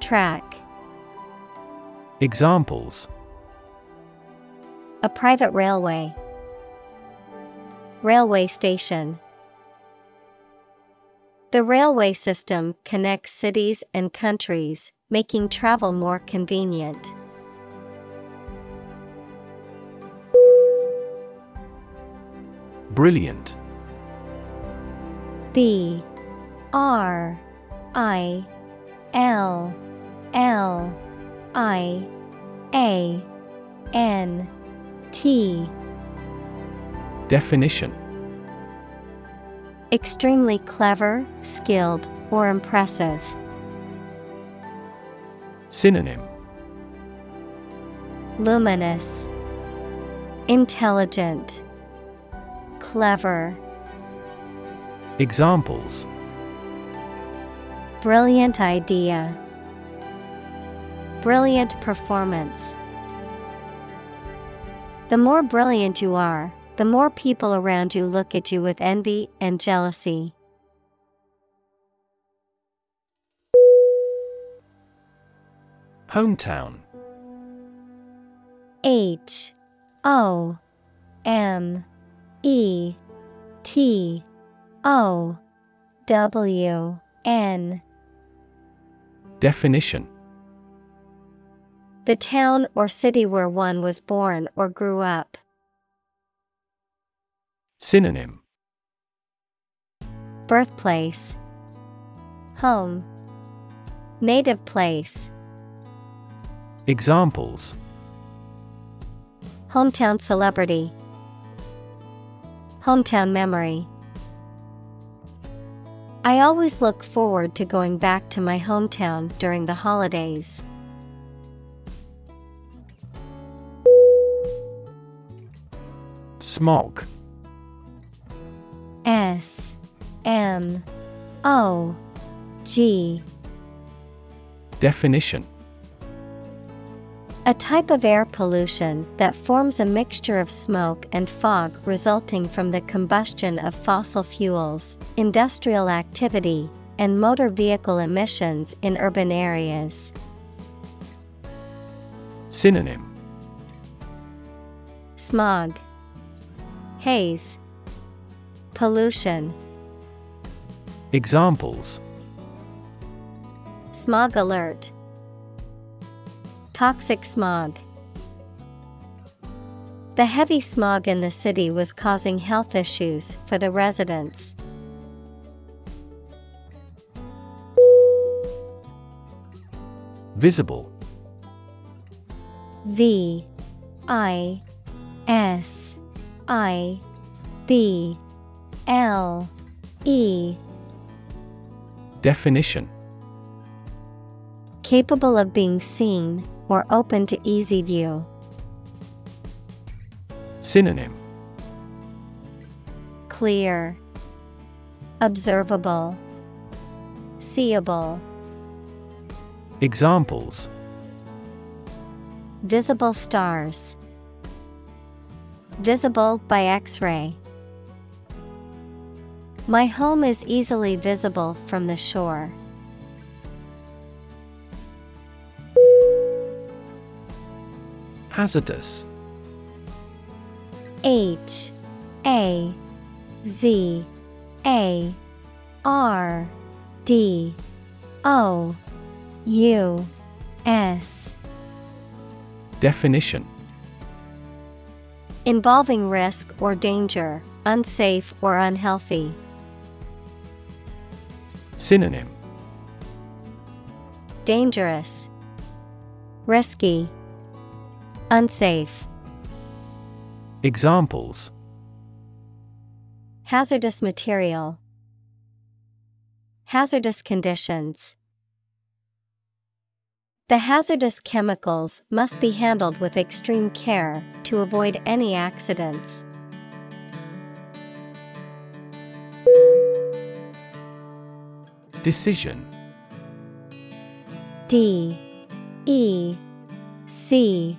Track. Examples A private railway, Railway station. The railway system connects cities and countries, making travel more convenient. Brilliant. B R I L L I A N T. Definition Extremely clever, skilled, or impressive. Synonym Luminous, Intelligent, Clever. Examples Brilliant idea. Brilliant performance. The more brilliant you are, the more people around you look at you with envy and jealousy. Hometown H O M E T O W N Definition. The town or city where one was born or grew up. Synonym. Birthplace. Home. Native place. Examples. Hometown celebrity. Hometown memory I always look forward to going back to my hometown during the holidays. Smog. S M O G. Definition A type of air pollution that forms a mixture of smoke and fog resulting from the combustion of fossil fuels, industrial activity, and motor vehicle emissions in urban areas. Synonym. Smog, Haze, Pollution, Examples. Smog alert, Toxic smog. The heavy smog in the city was causing health issues for the residents. Visible V I S I B L E Definition Capable of being seen or open to easy view. Synonym Clear, Observable, Seeable. Examples Visible stars. Visible by X ray. My home is easily visible from the shore. Hazardous. H A Z A R D O U S. Definition. Involving risk or danger, unsafe or unhealthy. Synonym. Dangerous, Risky, Unsafe. Examples Hazardous material. Hazardous conditions. The hazardous chemicals must be handled with extreme care to avoid any accidents. Decision D E C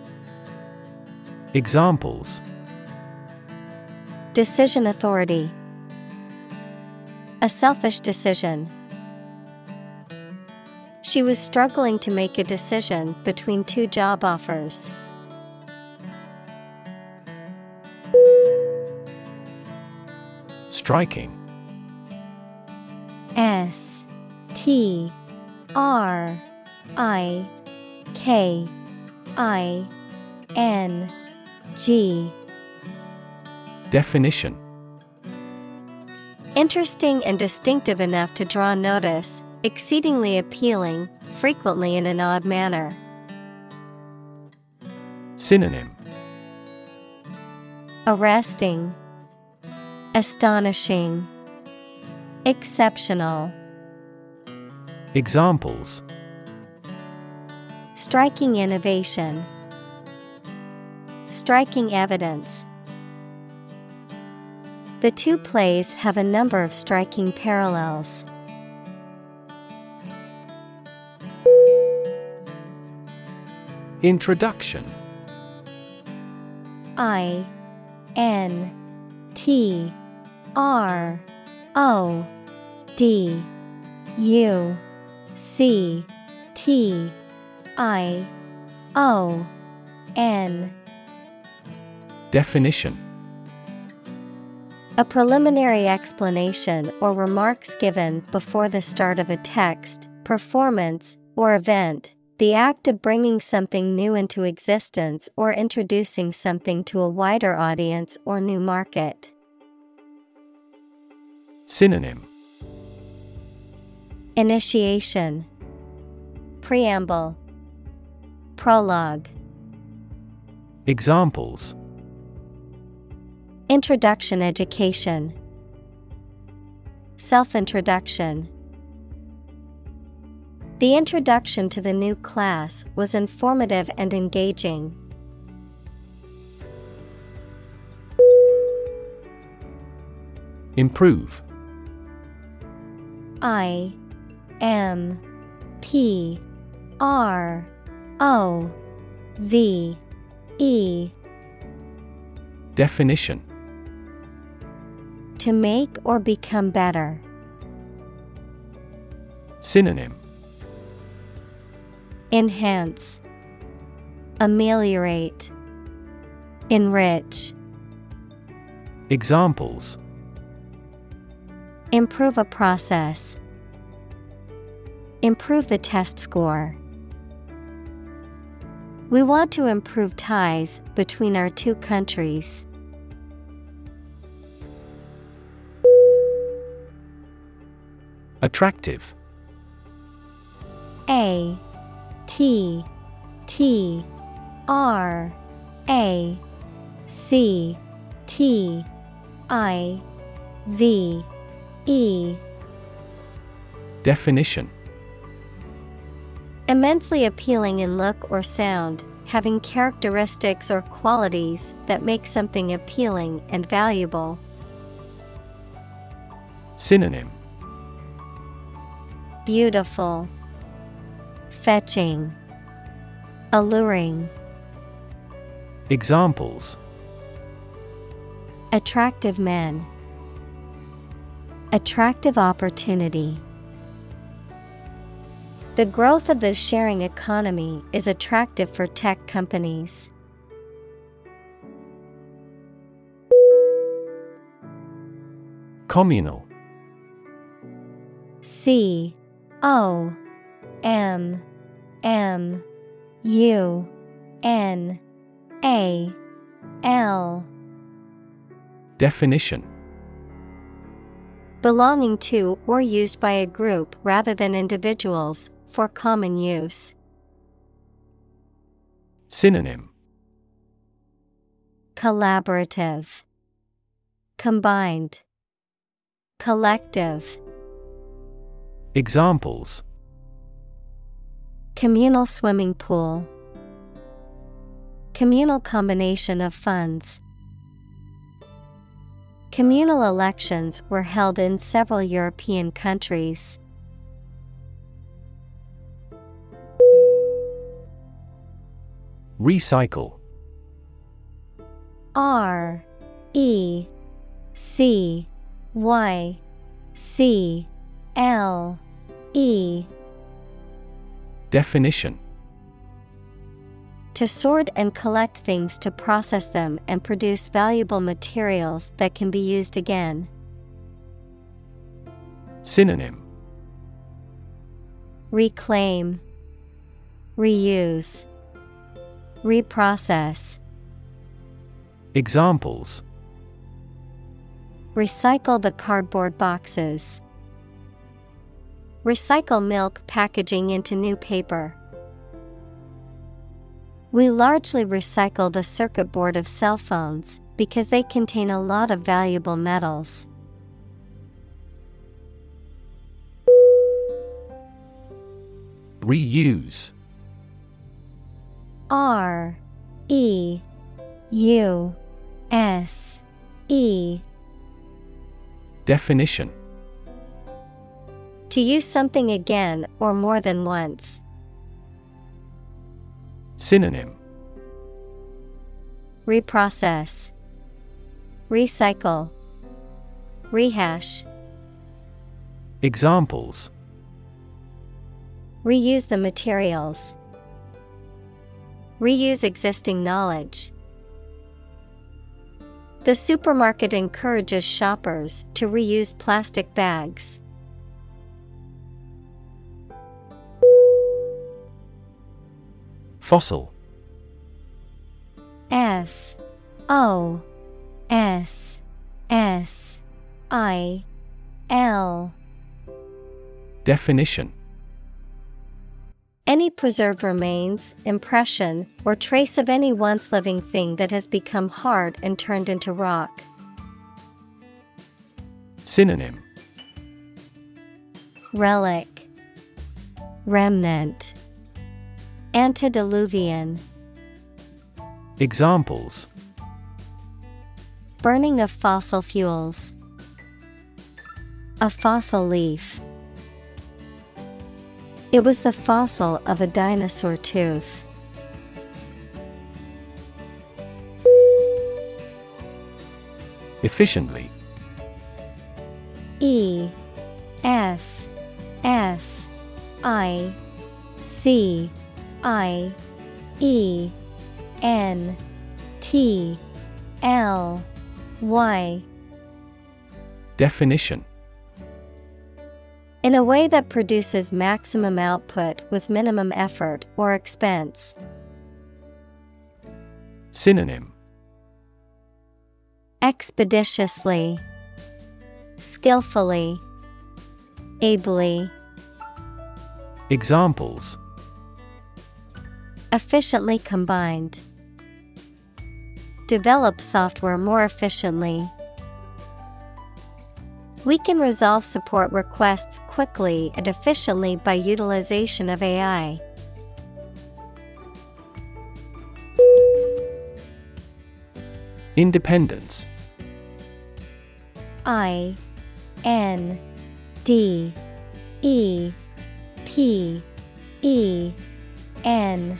Examples Decision authority. A selfish decision. She was struggling to make a decision between two job offers. Striking. S T R I K I N G. Definition. Interesting and distinctive enough to draw notice, exceedingly appealing, frequently in an odd manner. Synonym. Arresting, Astonishing, Exceptional. Examples. Striking innovation, Striking evidence. The two plays have a number of striking parallels. Introduction I N T R O D U C T I O N Definition. A preliminary explanation or remarks given before the start of a text, performance, or event. The act of bringing something new into existence or introducing something to a wider audience or new market. Synonym. Initiation. Preamble. Prologue. Examples Introduction Education. Self Introduction The introduction to the new class was informative and engaging. Improve. I M P R O V E. Definition To make or become better. Synonym Enhance, Ameliorate, Enrich. Examples Improve a process. Improve the test score. We want to improve ties between our two countries. Attractive. A T T R A C T I V E. Definition. Immensely appealing in look or sound, having characteristics or qualities that make something appealing and valuable. Synonym Beautiful, Fetching, Alluring, Examples. Attractive men, Attractive opportunity. The growth of the sharing economy is attractive for tech companies. Communal. C O M M U N A L. Definition. Belonging to or used by a group rather than individuals, for common use. Synonym. Collaborative, Combined, Collective. Examples Communal swimming pool. Communal combination of funds. Communal elections were held in several European countries. Recycle R E C Y C L E Definition To sort and collect things to process them and produce valuable materials that can be used again. Synonym Reclaim, Reuse, Reprocess. Examples Recycle the cardboard boxes. Recycle milk packaging into new paper. We largely recycle the circuit board of cell phones because they contain a lot of valuable metals. Reuse R E U S E Definition To use something again or more than once. Synonym Reprocess, Recycle, Rehash. Examples Reuse the materials. Reuse existing knowledge. The supermarket encourages shoppers to reuse plastic bags. Fossil. F O S S I L. Definition. Any preserved remains, impression, or trace of any once living thing that has become hard and turned into rock. Synonym. Relic, Remnant, Antediluvian. Examples Burning of fossil fuels. A fossil leaf. It was the fossil of a dinosaur tooth. Efficiently E F F I C I E N T L Y. Definition. In a way that produces maximum output with minimum effort or expense. Synonym. Expeditiously, Skillfully, Ably, Examples Efficiently combined. Develop software more efficiently. We can resolve support requests quickly and efficiently by utilization of AI. Independence I N D E P E N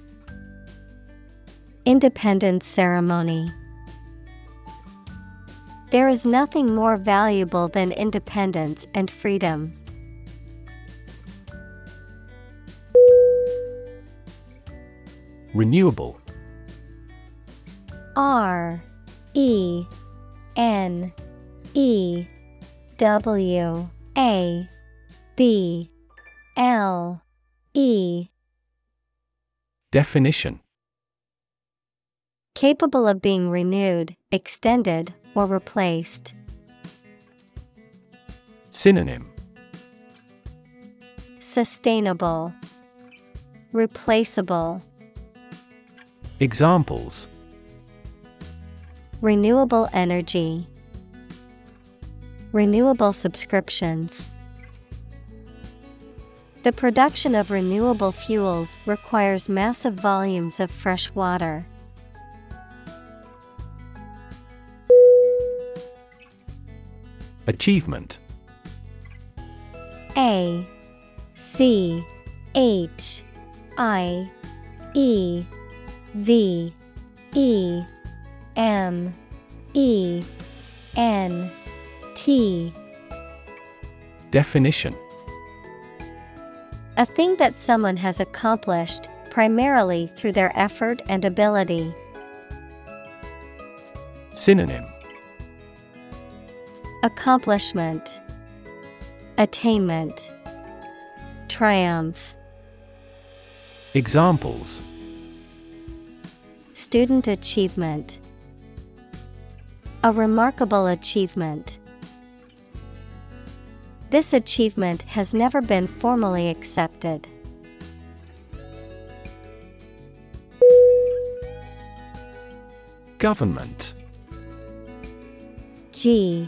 Independence ceremony. There is nothing more valuable than independence and freedom. Renewable R E N E W A B L E Definition Capable of being renewed, extended, or replaced. Synonym Sustainable, Replaceable, Examples Renewable energy, renewable subscriptions. The production of renewable fuels requires massive volumes of fresh water. Achievement. A C H I E V E M E N T. Definition. A thing that someone has accomplished, primarily through their effort and ability. Synonym Accomplishment Attainment Triumph Examples Student achievement A remarkable achievement. This achievement has never been formally accepted. Government G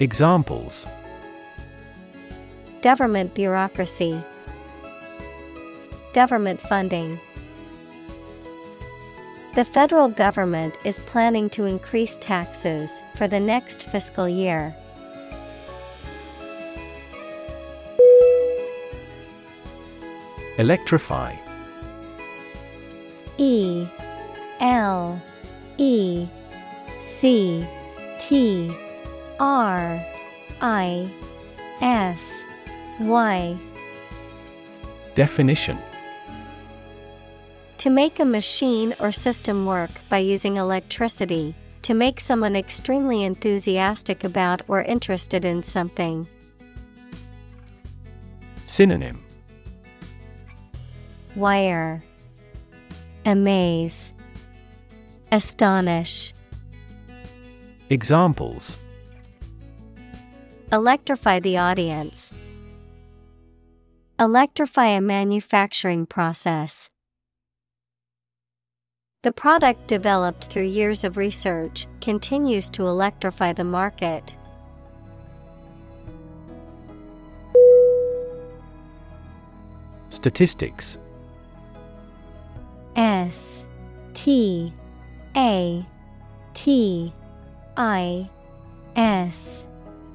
Examples. Government bureaucracy. Government funding. The federal government is planning to increase taxes for the next fiscal year. Electrify. E L E C T R I F Y. Definition. To make a machine or system work by using electricity, to make someone extremely enthusiastic about or interested in something. Synonym. Wire. Amaze. Astonish. Examples Electrify the audience. Electrify a manufacturing process. The product developed through years of research continues to electrify the market. Statistics S T A T I S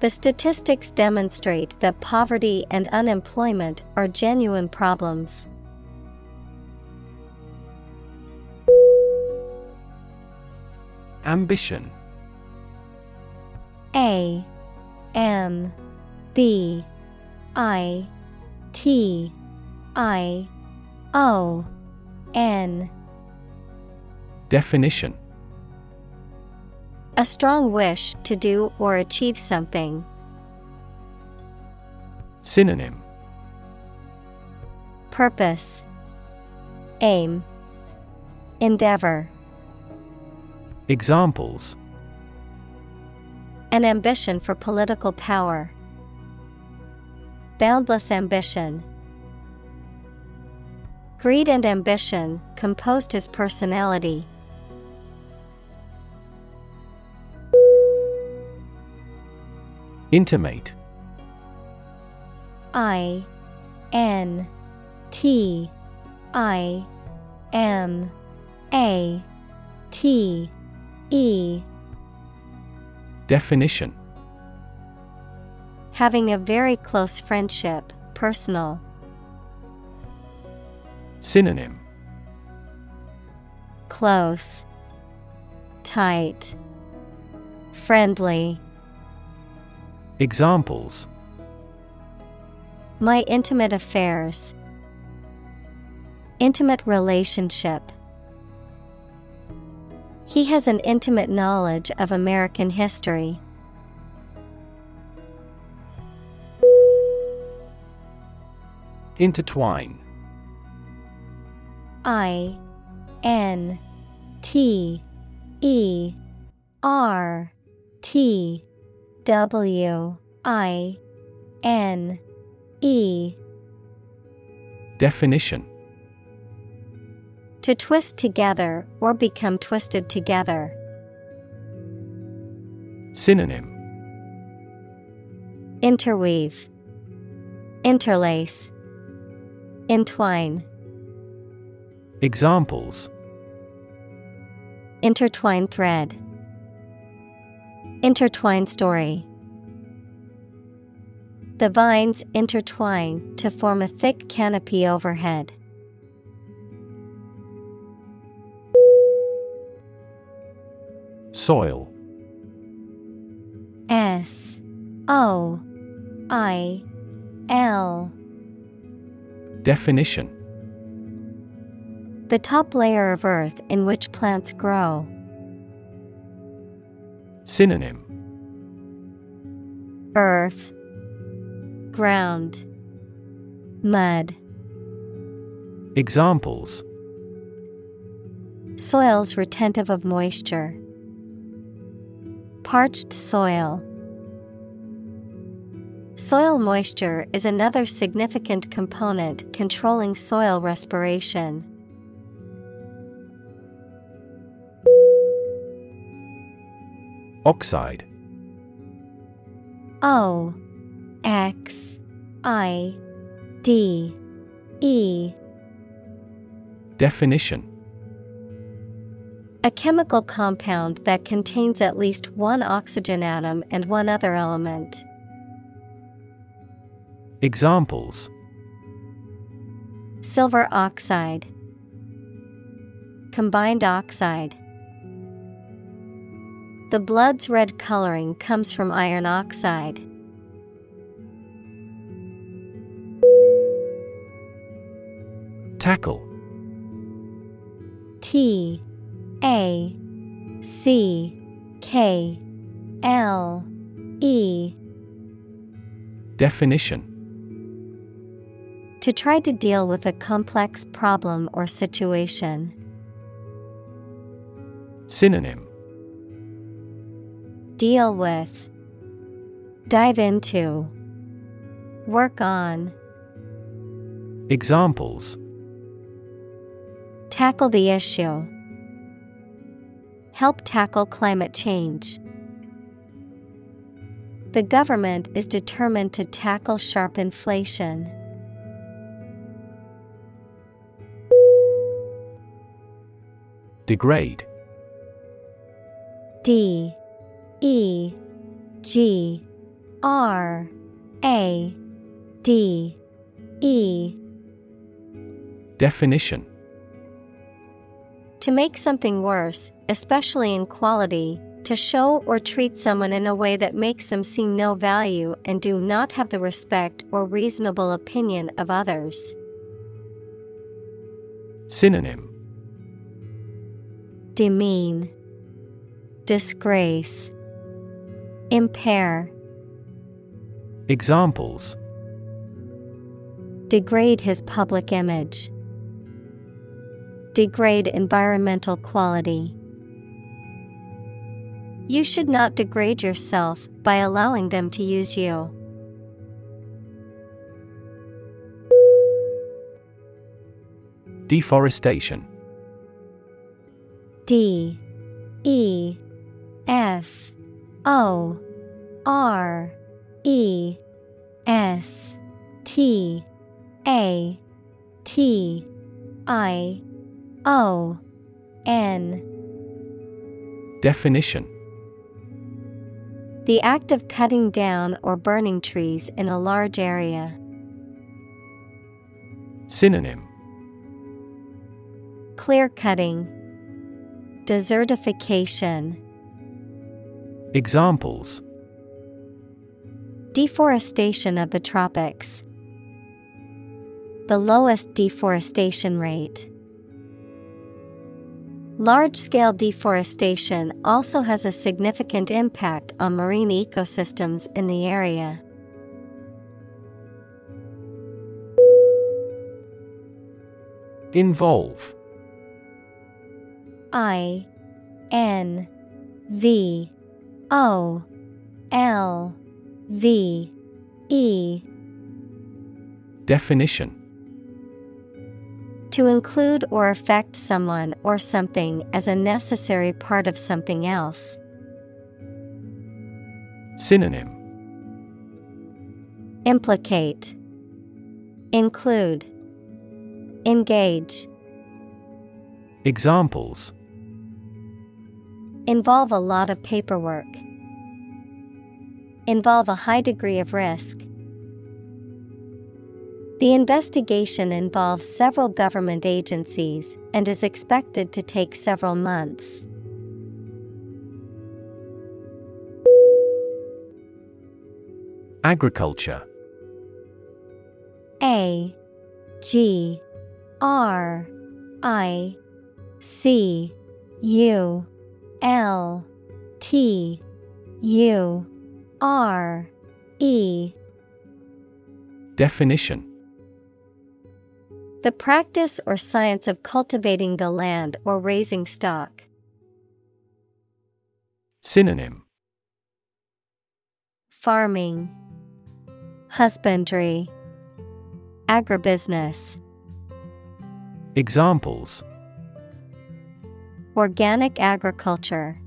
The statistics demonstrate that poverty and unemployment are genuine problems. Ambition. A M B I T I O N. Definition A strong wish to do or achieve something. Synonym Purpose Aim Endeavor Examples An ambition for political power. Boundless ambition. Greed and ambition composed his personality. Intimate. I N T I M A T E. Definition. Having a very close friendship, personal. Synonym. Close, Tight, Friendly. Examples My intimate affairs. Intimate relationship. He has an intimate knowledge of American history. Intertwine I N T E R T W I N E Definition To twist together or become twisted together. Synonym Interweave, Interlace, Entwine. Examples Intertwine thread. Intertwine story. The vines intertwine to form a thick canopy overhead. Soil S O I L. Definition The top layer of earth in which plants grow. Synonym Earth, Ground, Mud. Examples Soils retentive of moisture. Parched soil. Soil moisture is another significant component controlling soil respiration. Oxide. O X I D E. Definition. A chemical compound that contains at least one oxygen atom and one other element. Examples. Silver oxide, Combined oxide. The blood's red coloring comes from iron oxide. Tackle T A C K L E Definition To try to deal with a complex problem or situation. Synonym Deal with, Dive into, Work on, Examples Tackle the issue. Help tackle climate change. The government is determined to tackle sharp inflation. Degrade D E G R A D E. Definition. To make something worse, especially in quality, to show or treat someone in a way that makes them see no value and do not have the respect or reasonable opinion of others. Synonym. Demean, Disgrace, Impair, Examples Degrade his public image. Degrade environmental quality. You should not degrade yourself by allowing them to use you. Deforestation D E F O R E S T A T I O N Definition. The act of cutting down or burning trees in a large area. Synonym. Clear cutting, Desertification, Examples Deforestation of the tropics. The lowest deforestation rate. Large scale deforestation also has a significant impact on marine ecosystems in the area. Involve I N V O L V E. Definition. To include or affect someone or something as a necessary part of something else. Synonym. Implicate. Include. Engage. Examples Involve a lot of paperwork. Involve a high degree of risk. The investigation involves several government agencies and is expected to take several months. Agriculture A G R I C U L T U R E. Definition. The practice or science of cultivating the land or raising stock. Synonym. Farming, Husbandry, Agribusiness. Examples Organic agriculture,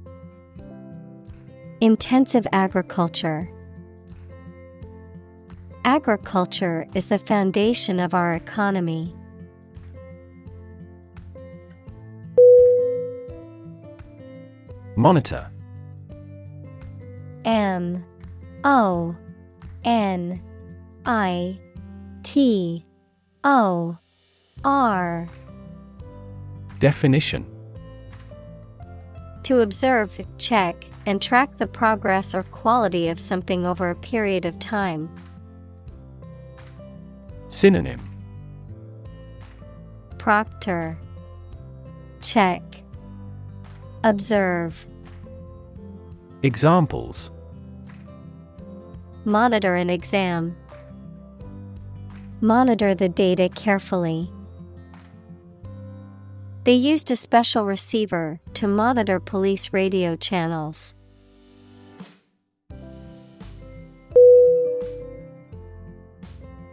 Intensive agriculture. Agriculture is the foundation of our economy. Monitor M O N I T O R Definition To observe, check, and track the progress or quality of something over a period of time. Synonym Proctor Check Observe Examples Monitor an exam. Monitor the data carefully. They used a special receiver to monitor police radio channels.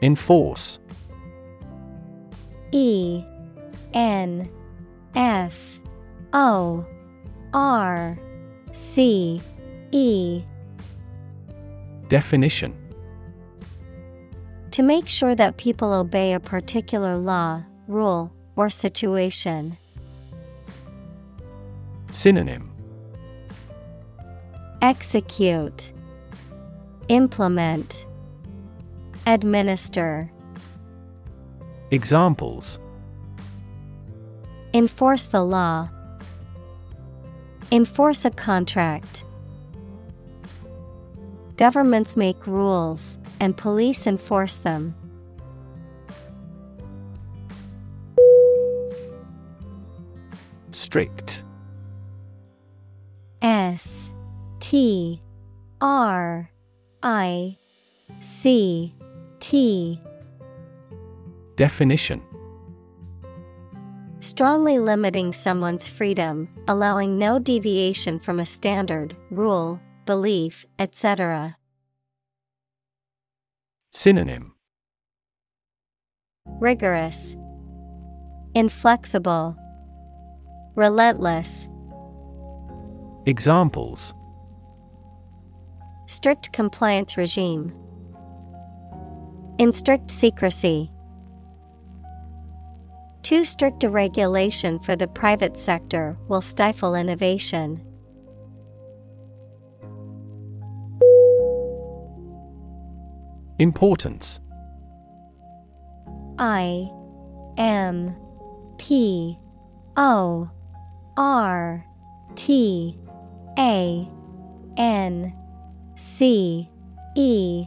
Enforce E N F O R C E Definition To make sure that people obey a particular law, rule, or situation. Synonym Execute Implement Administer Examples Enforce the law. Enforce a contract. Governments make rules, and police enforce them. Strict S T R I C T. Definition. Strongly limiting someone's freedom, allowing no deviation from a standard, rule, belief, etc. Synonym. Rigorous, Inflexible, Relentless. Examples Strict compliance regime. In strict secrecy. Too strict a regulation for the private sector will stifle innovation. Importance I M P O R T A N C E.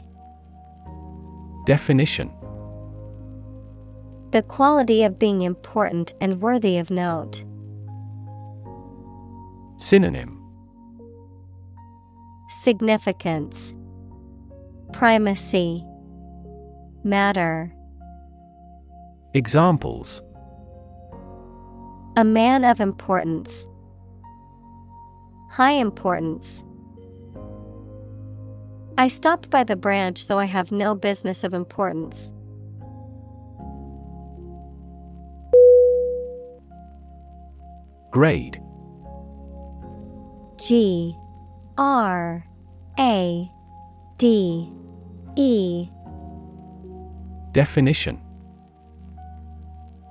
Definition. The quality of being important and worthy of note. Synonym. Significance. Primacy. Matter. Examples. A man of importance. High importance. I stopped by the branch though I have no business of importance. Grade. G. R. A. D. E. Definition.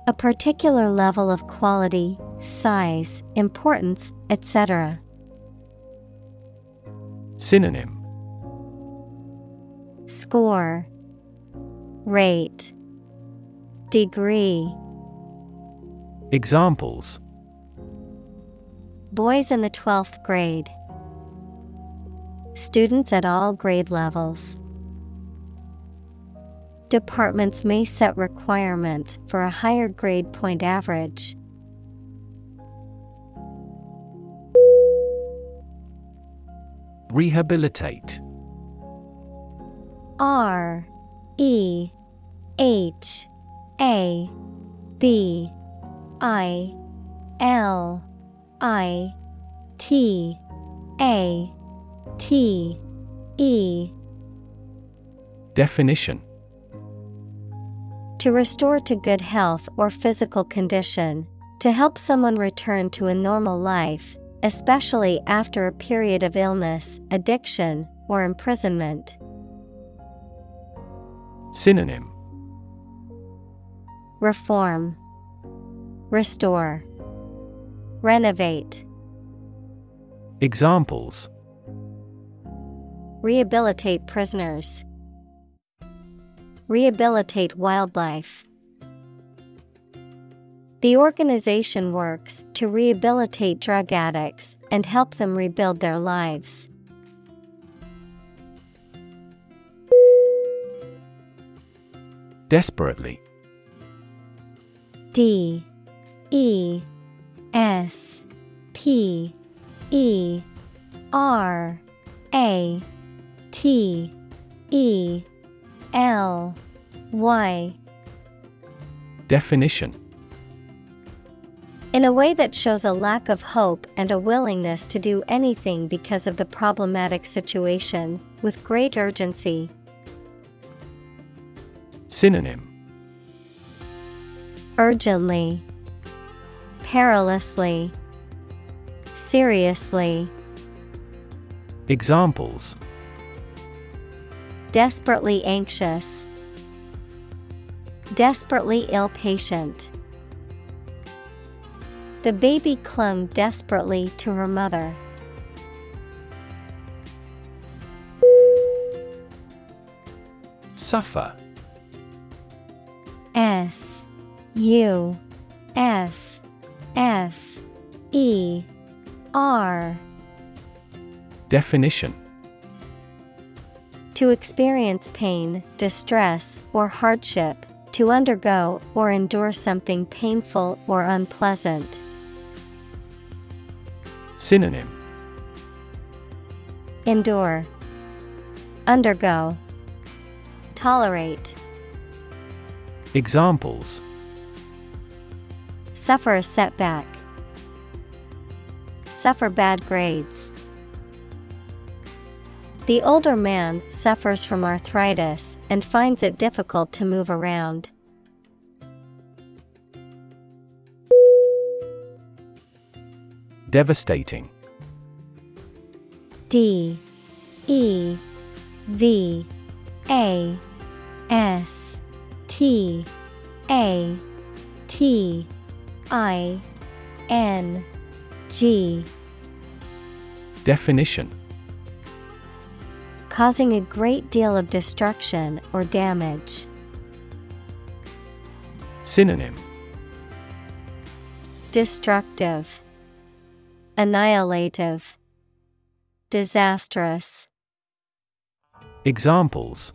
A particular level of quality, size, importance, etc. Synonym Score Rate Degree Examples Boys in the 12th grade. Students at all grade levels. Departments may set requirements for a higher grade point average. Rehabilitate. R E H A B I L I T A T E. Definition. To restore to good health or physical condition, to help someone return to a normal life, especially after a period of illness, addiction, or imprisonment. Synonym. Reform, Restore, Renovate, Examples. Rehabilitate prisoners, Rehabilitate wildlife. The organization works to rehabilitate drug addicts and help them rebuild their lives. Desperately. D. E. S. P. E. R. A. T. E. L. Y. Definition In a way that shows a lack of hope and a willingness to do anything because of the problematic situation, with great urgency. Synonym. Urgently, perilously, seriously, Examples. Desperately anxious, desperately ill patient. The baby clung desperately to her mother. Suffer S U F F E R Definition To experience pain, distress, or hardship, to undergo or endure something painful or unpleasant. Synonym. Endure, Undergo, Tolerate, Examples. Suffer a setback, Suffer bad grades. The older man suffers from arthritis and finds it difficult to move around. Devastating. D E V A S T A T I N G. Definition. Causing a great deal of destruction or damage. Synonym. Destructive, Annihilative, Disastrous. Examples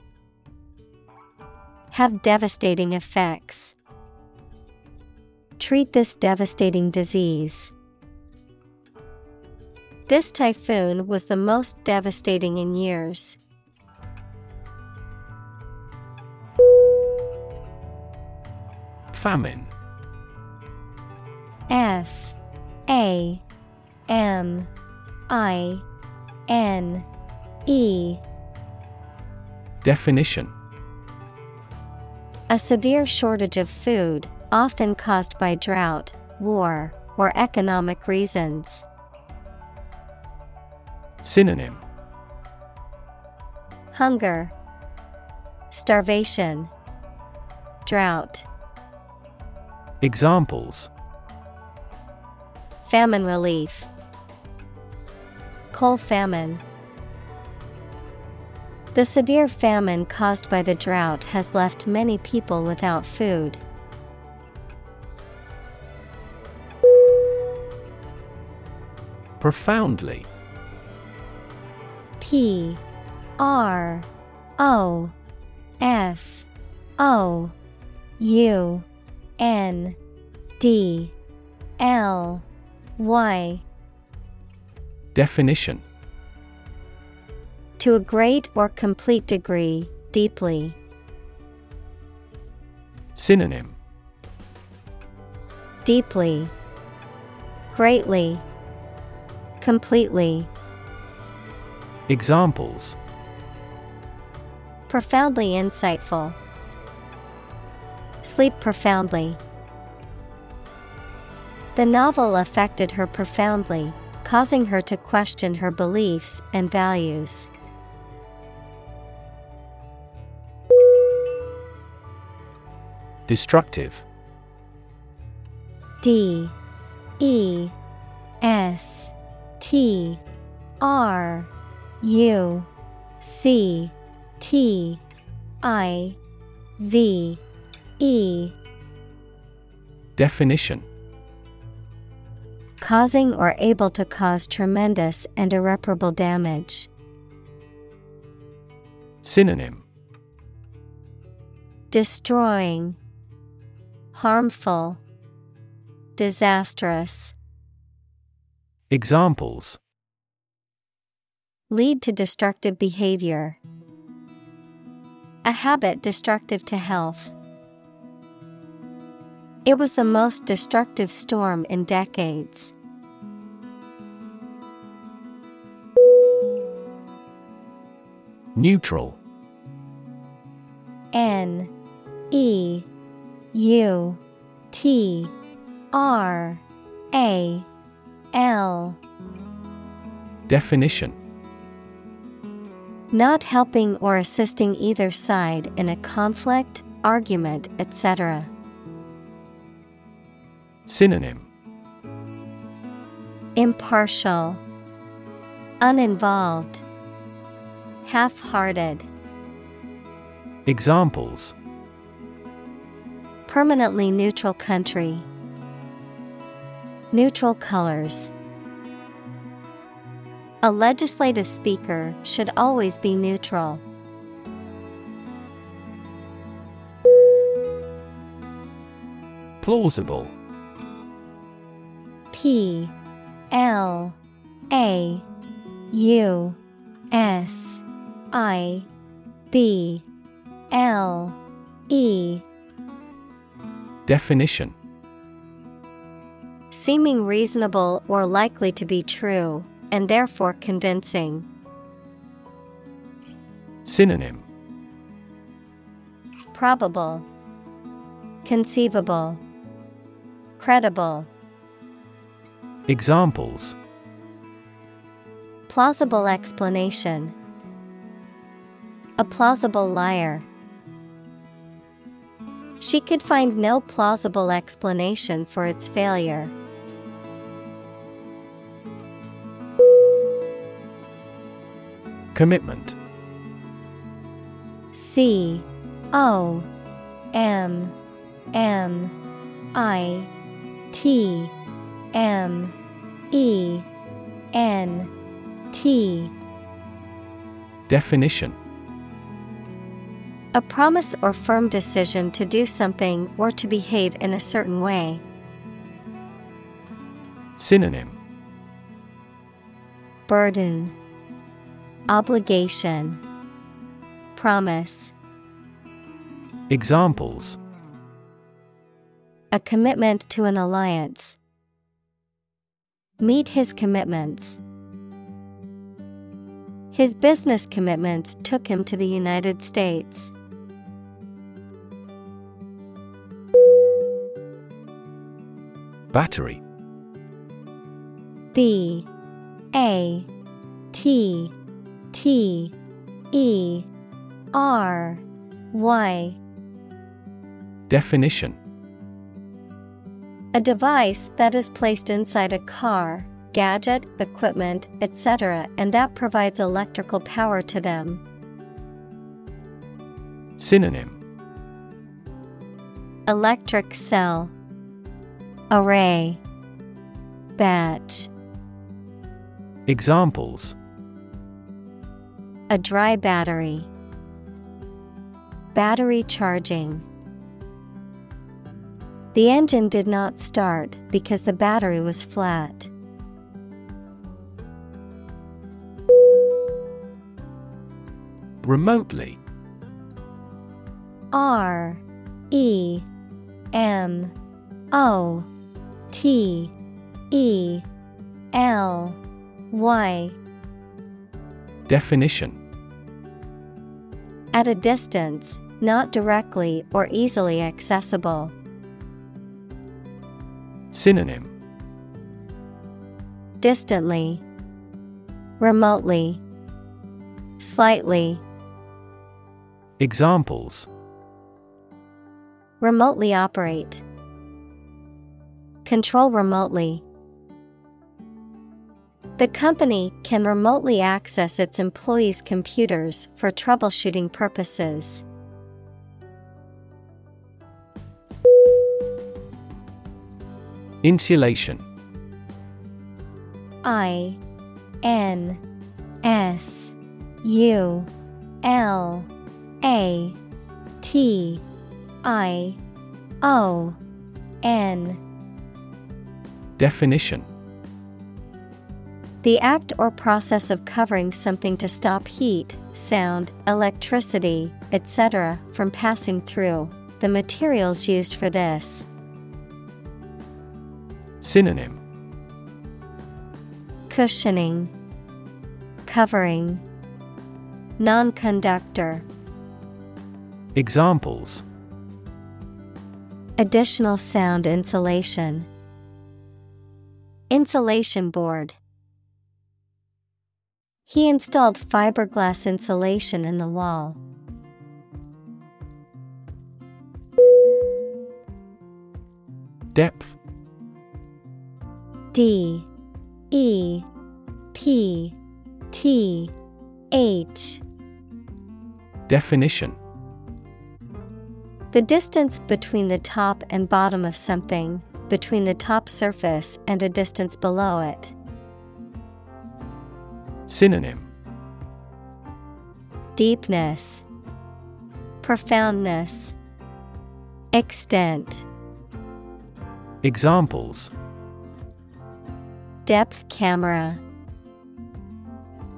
Have devastating effects. Treat this devastating disease. This typhoon was the most devastating in years. Famine F A M I N E Definition A severe shortage of food, often caused by drought, war, or economic reasons. Synonym Hunger, Starvation, Drought. Examples Famine relief. Coal famine. The severe famine caused by the drought has left many people without food. Profoundly P R O F O U N D L Y Definition To a great or complete degree, deeply. Synonym Deeply, Greatly, Completely. Examples Profoundly insightful. Sleep profoundly. The novel affected her profoundly, causing her to question her beliefs and values. Destructive. D. E. S. T. R. U. C. T. I. V. E. Definition Causing or able to cause tremendous and irreparable damage. Synonym Destroying, Harmful, Disastrous. Examples Lead to destructive behavior. A habit destructive to health. It was the most destructive storm in decades. Neutral N E U T R A L Definition Not helping or assisting either side in a conflict, argument, etc. Synonym. Impartial, Uninvolved, Half hearted, Examples. Permanently neutral country, Neutral colors. A legislative speaker should always be neutral. Plausible P L A U S I B L E Definition Seeming reasonable or likely to be true, and therefore convincing. Synonym Probable, Conceivable, Credible. Examples Plausible explanation. A plausible liar. She could find no plausible explanation for its failure. Commitment C O M M I T M E N T. Definition. A promise or firm decision to do something or to behave in a certain way. Synonym. Burden. Obligation. Promise. Examples. A commitment to an alliance. Meet his commitments. His business commitments took him to the United States. Battery B A T T E R Y Definition A device that is placed inside a car, gadget, equipment, etc., and that provides electrical power to them. Synonym Electric cell, Array, Batch. Examples A dry battery. Battery charging. The engine did not start because the battery was flat. Remotely R E M O T E L Y Definition At a distance, not directly or easily accessible. Synonym. Distantly, remotely, slightly, Examples. Remotely operate, control remotely. The company can remotely access its employees' computers for troubleshooting purposes. Insulation I N S U L A T I O N Definition The act or process of covering something to stop heat, sound, electricity, etc., from passing through. The materials used for this. Synonym Cushioning, Covering, Non conductor. Examples Additional sound insulation. Insulation board. He installed fiberglass insulation in the wall. Depth D E P T H. Definition. The distance between the top and bottom of something, between the top surface and a distance below it. Synonym. Deepness, Profoundness, Extent. Examples Depth camera.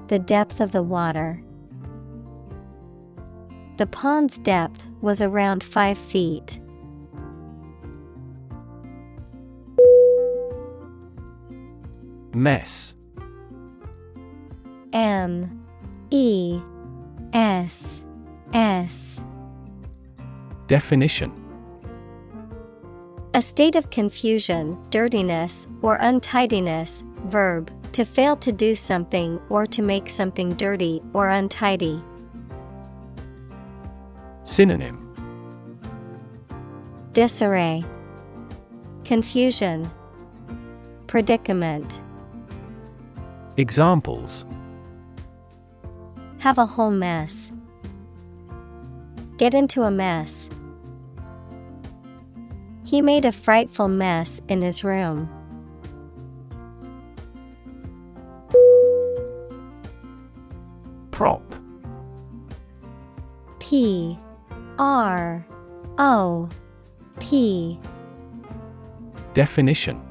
The depth of the water. The pond's depth was around 5 feet. Mess M E S S Definition A state of confusion, dirtiness, or untidiness. Verb to fail to do something or to make something dirty or untidy. Synonym Disarray, Confusion, Predicament. Examples Have a whole mess. Get into a mess. He made a frightful mess in his room. Prop. P R O P Definition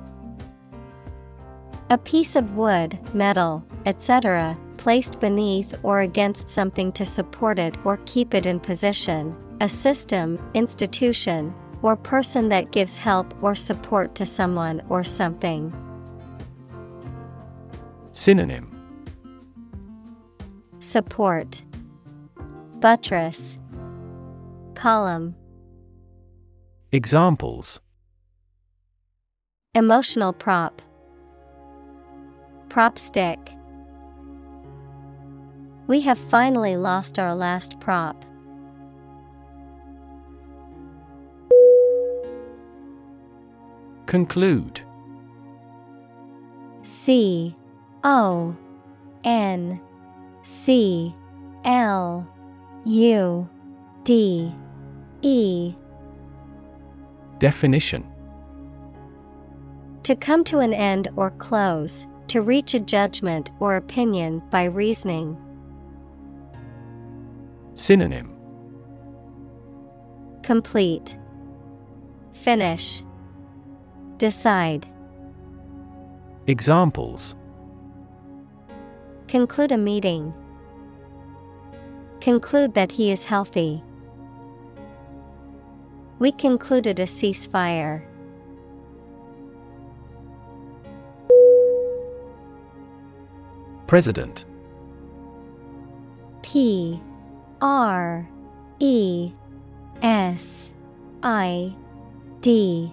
A piece of wood, metal, etc., placed beneath or against something to support it or keep it in position, a system, institution, or person that gives help or support to someone or something. Synonym. Support. Buttress. Column. Examples. Emotional prop. Prop stick. We have finally lost our last prop. Conclude. C O N C L U D E. Definition. To come to an end or close, to reach a judgment or opinion by reasoning. Synonym. Complete. Finish Decide Examples Conclude a meeting. Conclude that he is healthy. We concluded a ceasefire. President P R E S I D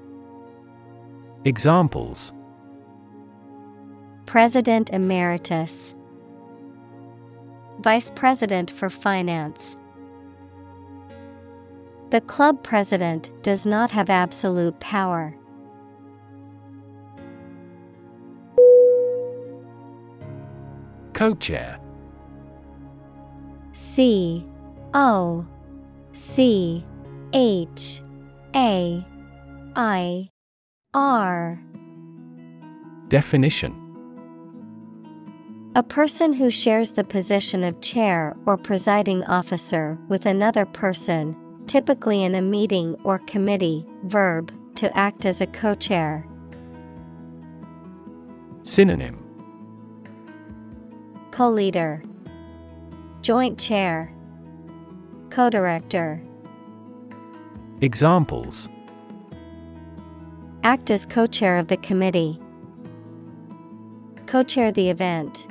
Examples. President Emeritus. Vice President for Finance. The club president does not have absolute power. Co-chair. C O C H A I R Definition. A person who shares the position of chair or presiding officer with another person, typically in a meeting or committee, verb, to act as a co chair. Synonym. Co leader, Joint chair, Co director. Examples Act as co chair of the committee. Co chair the event.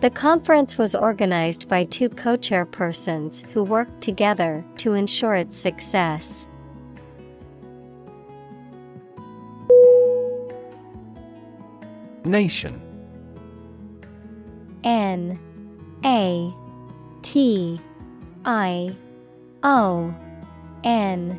The conference was organized by two co chair persons who worked together to ensure its success. Nation. N. A. T. I. O. N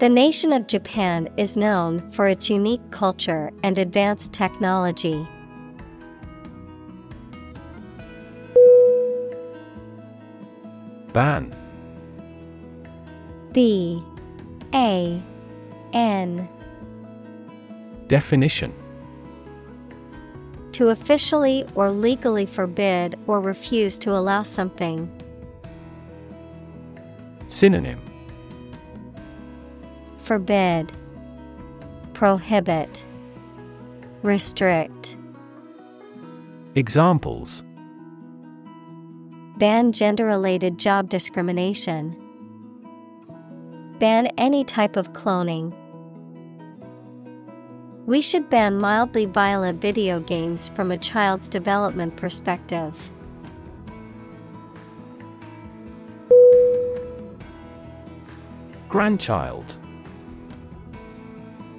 The nation of Japan is known for its unique culture and advanced technology. Ban. B. A. N. Definition. To officially or legally forbid or refuse to allow something. Synonym Forbid, Prohibit, Restrict. Examples Ban gender related job discrimination. Ban any type of cloning. We should ban mildly violent video games from a child's development perspective. Grandchild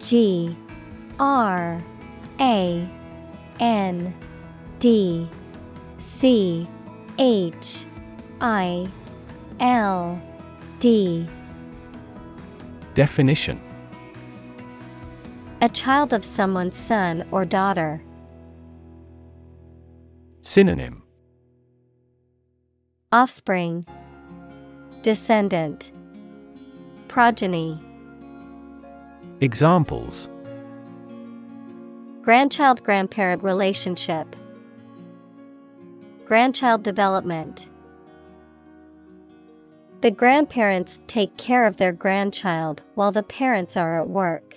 G R A N D C H I L D. Definition. A child of someone's son or daughter. Synonym. Offspring. Descendant. Progeny Examples. Grandchild grandparent relationship. Grandchild development. The grandparents take care of their grandchild while the parents are at work.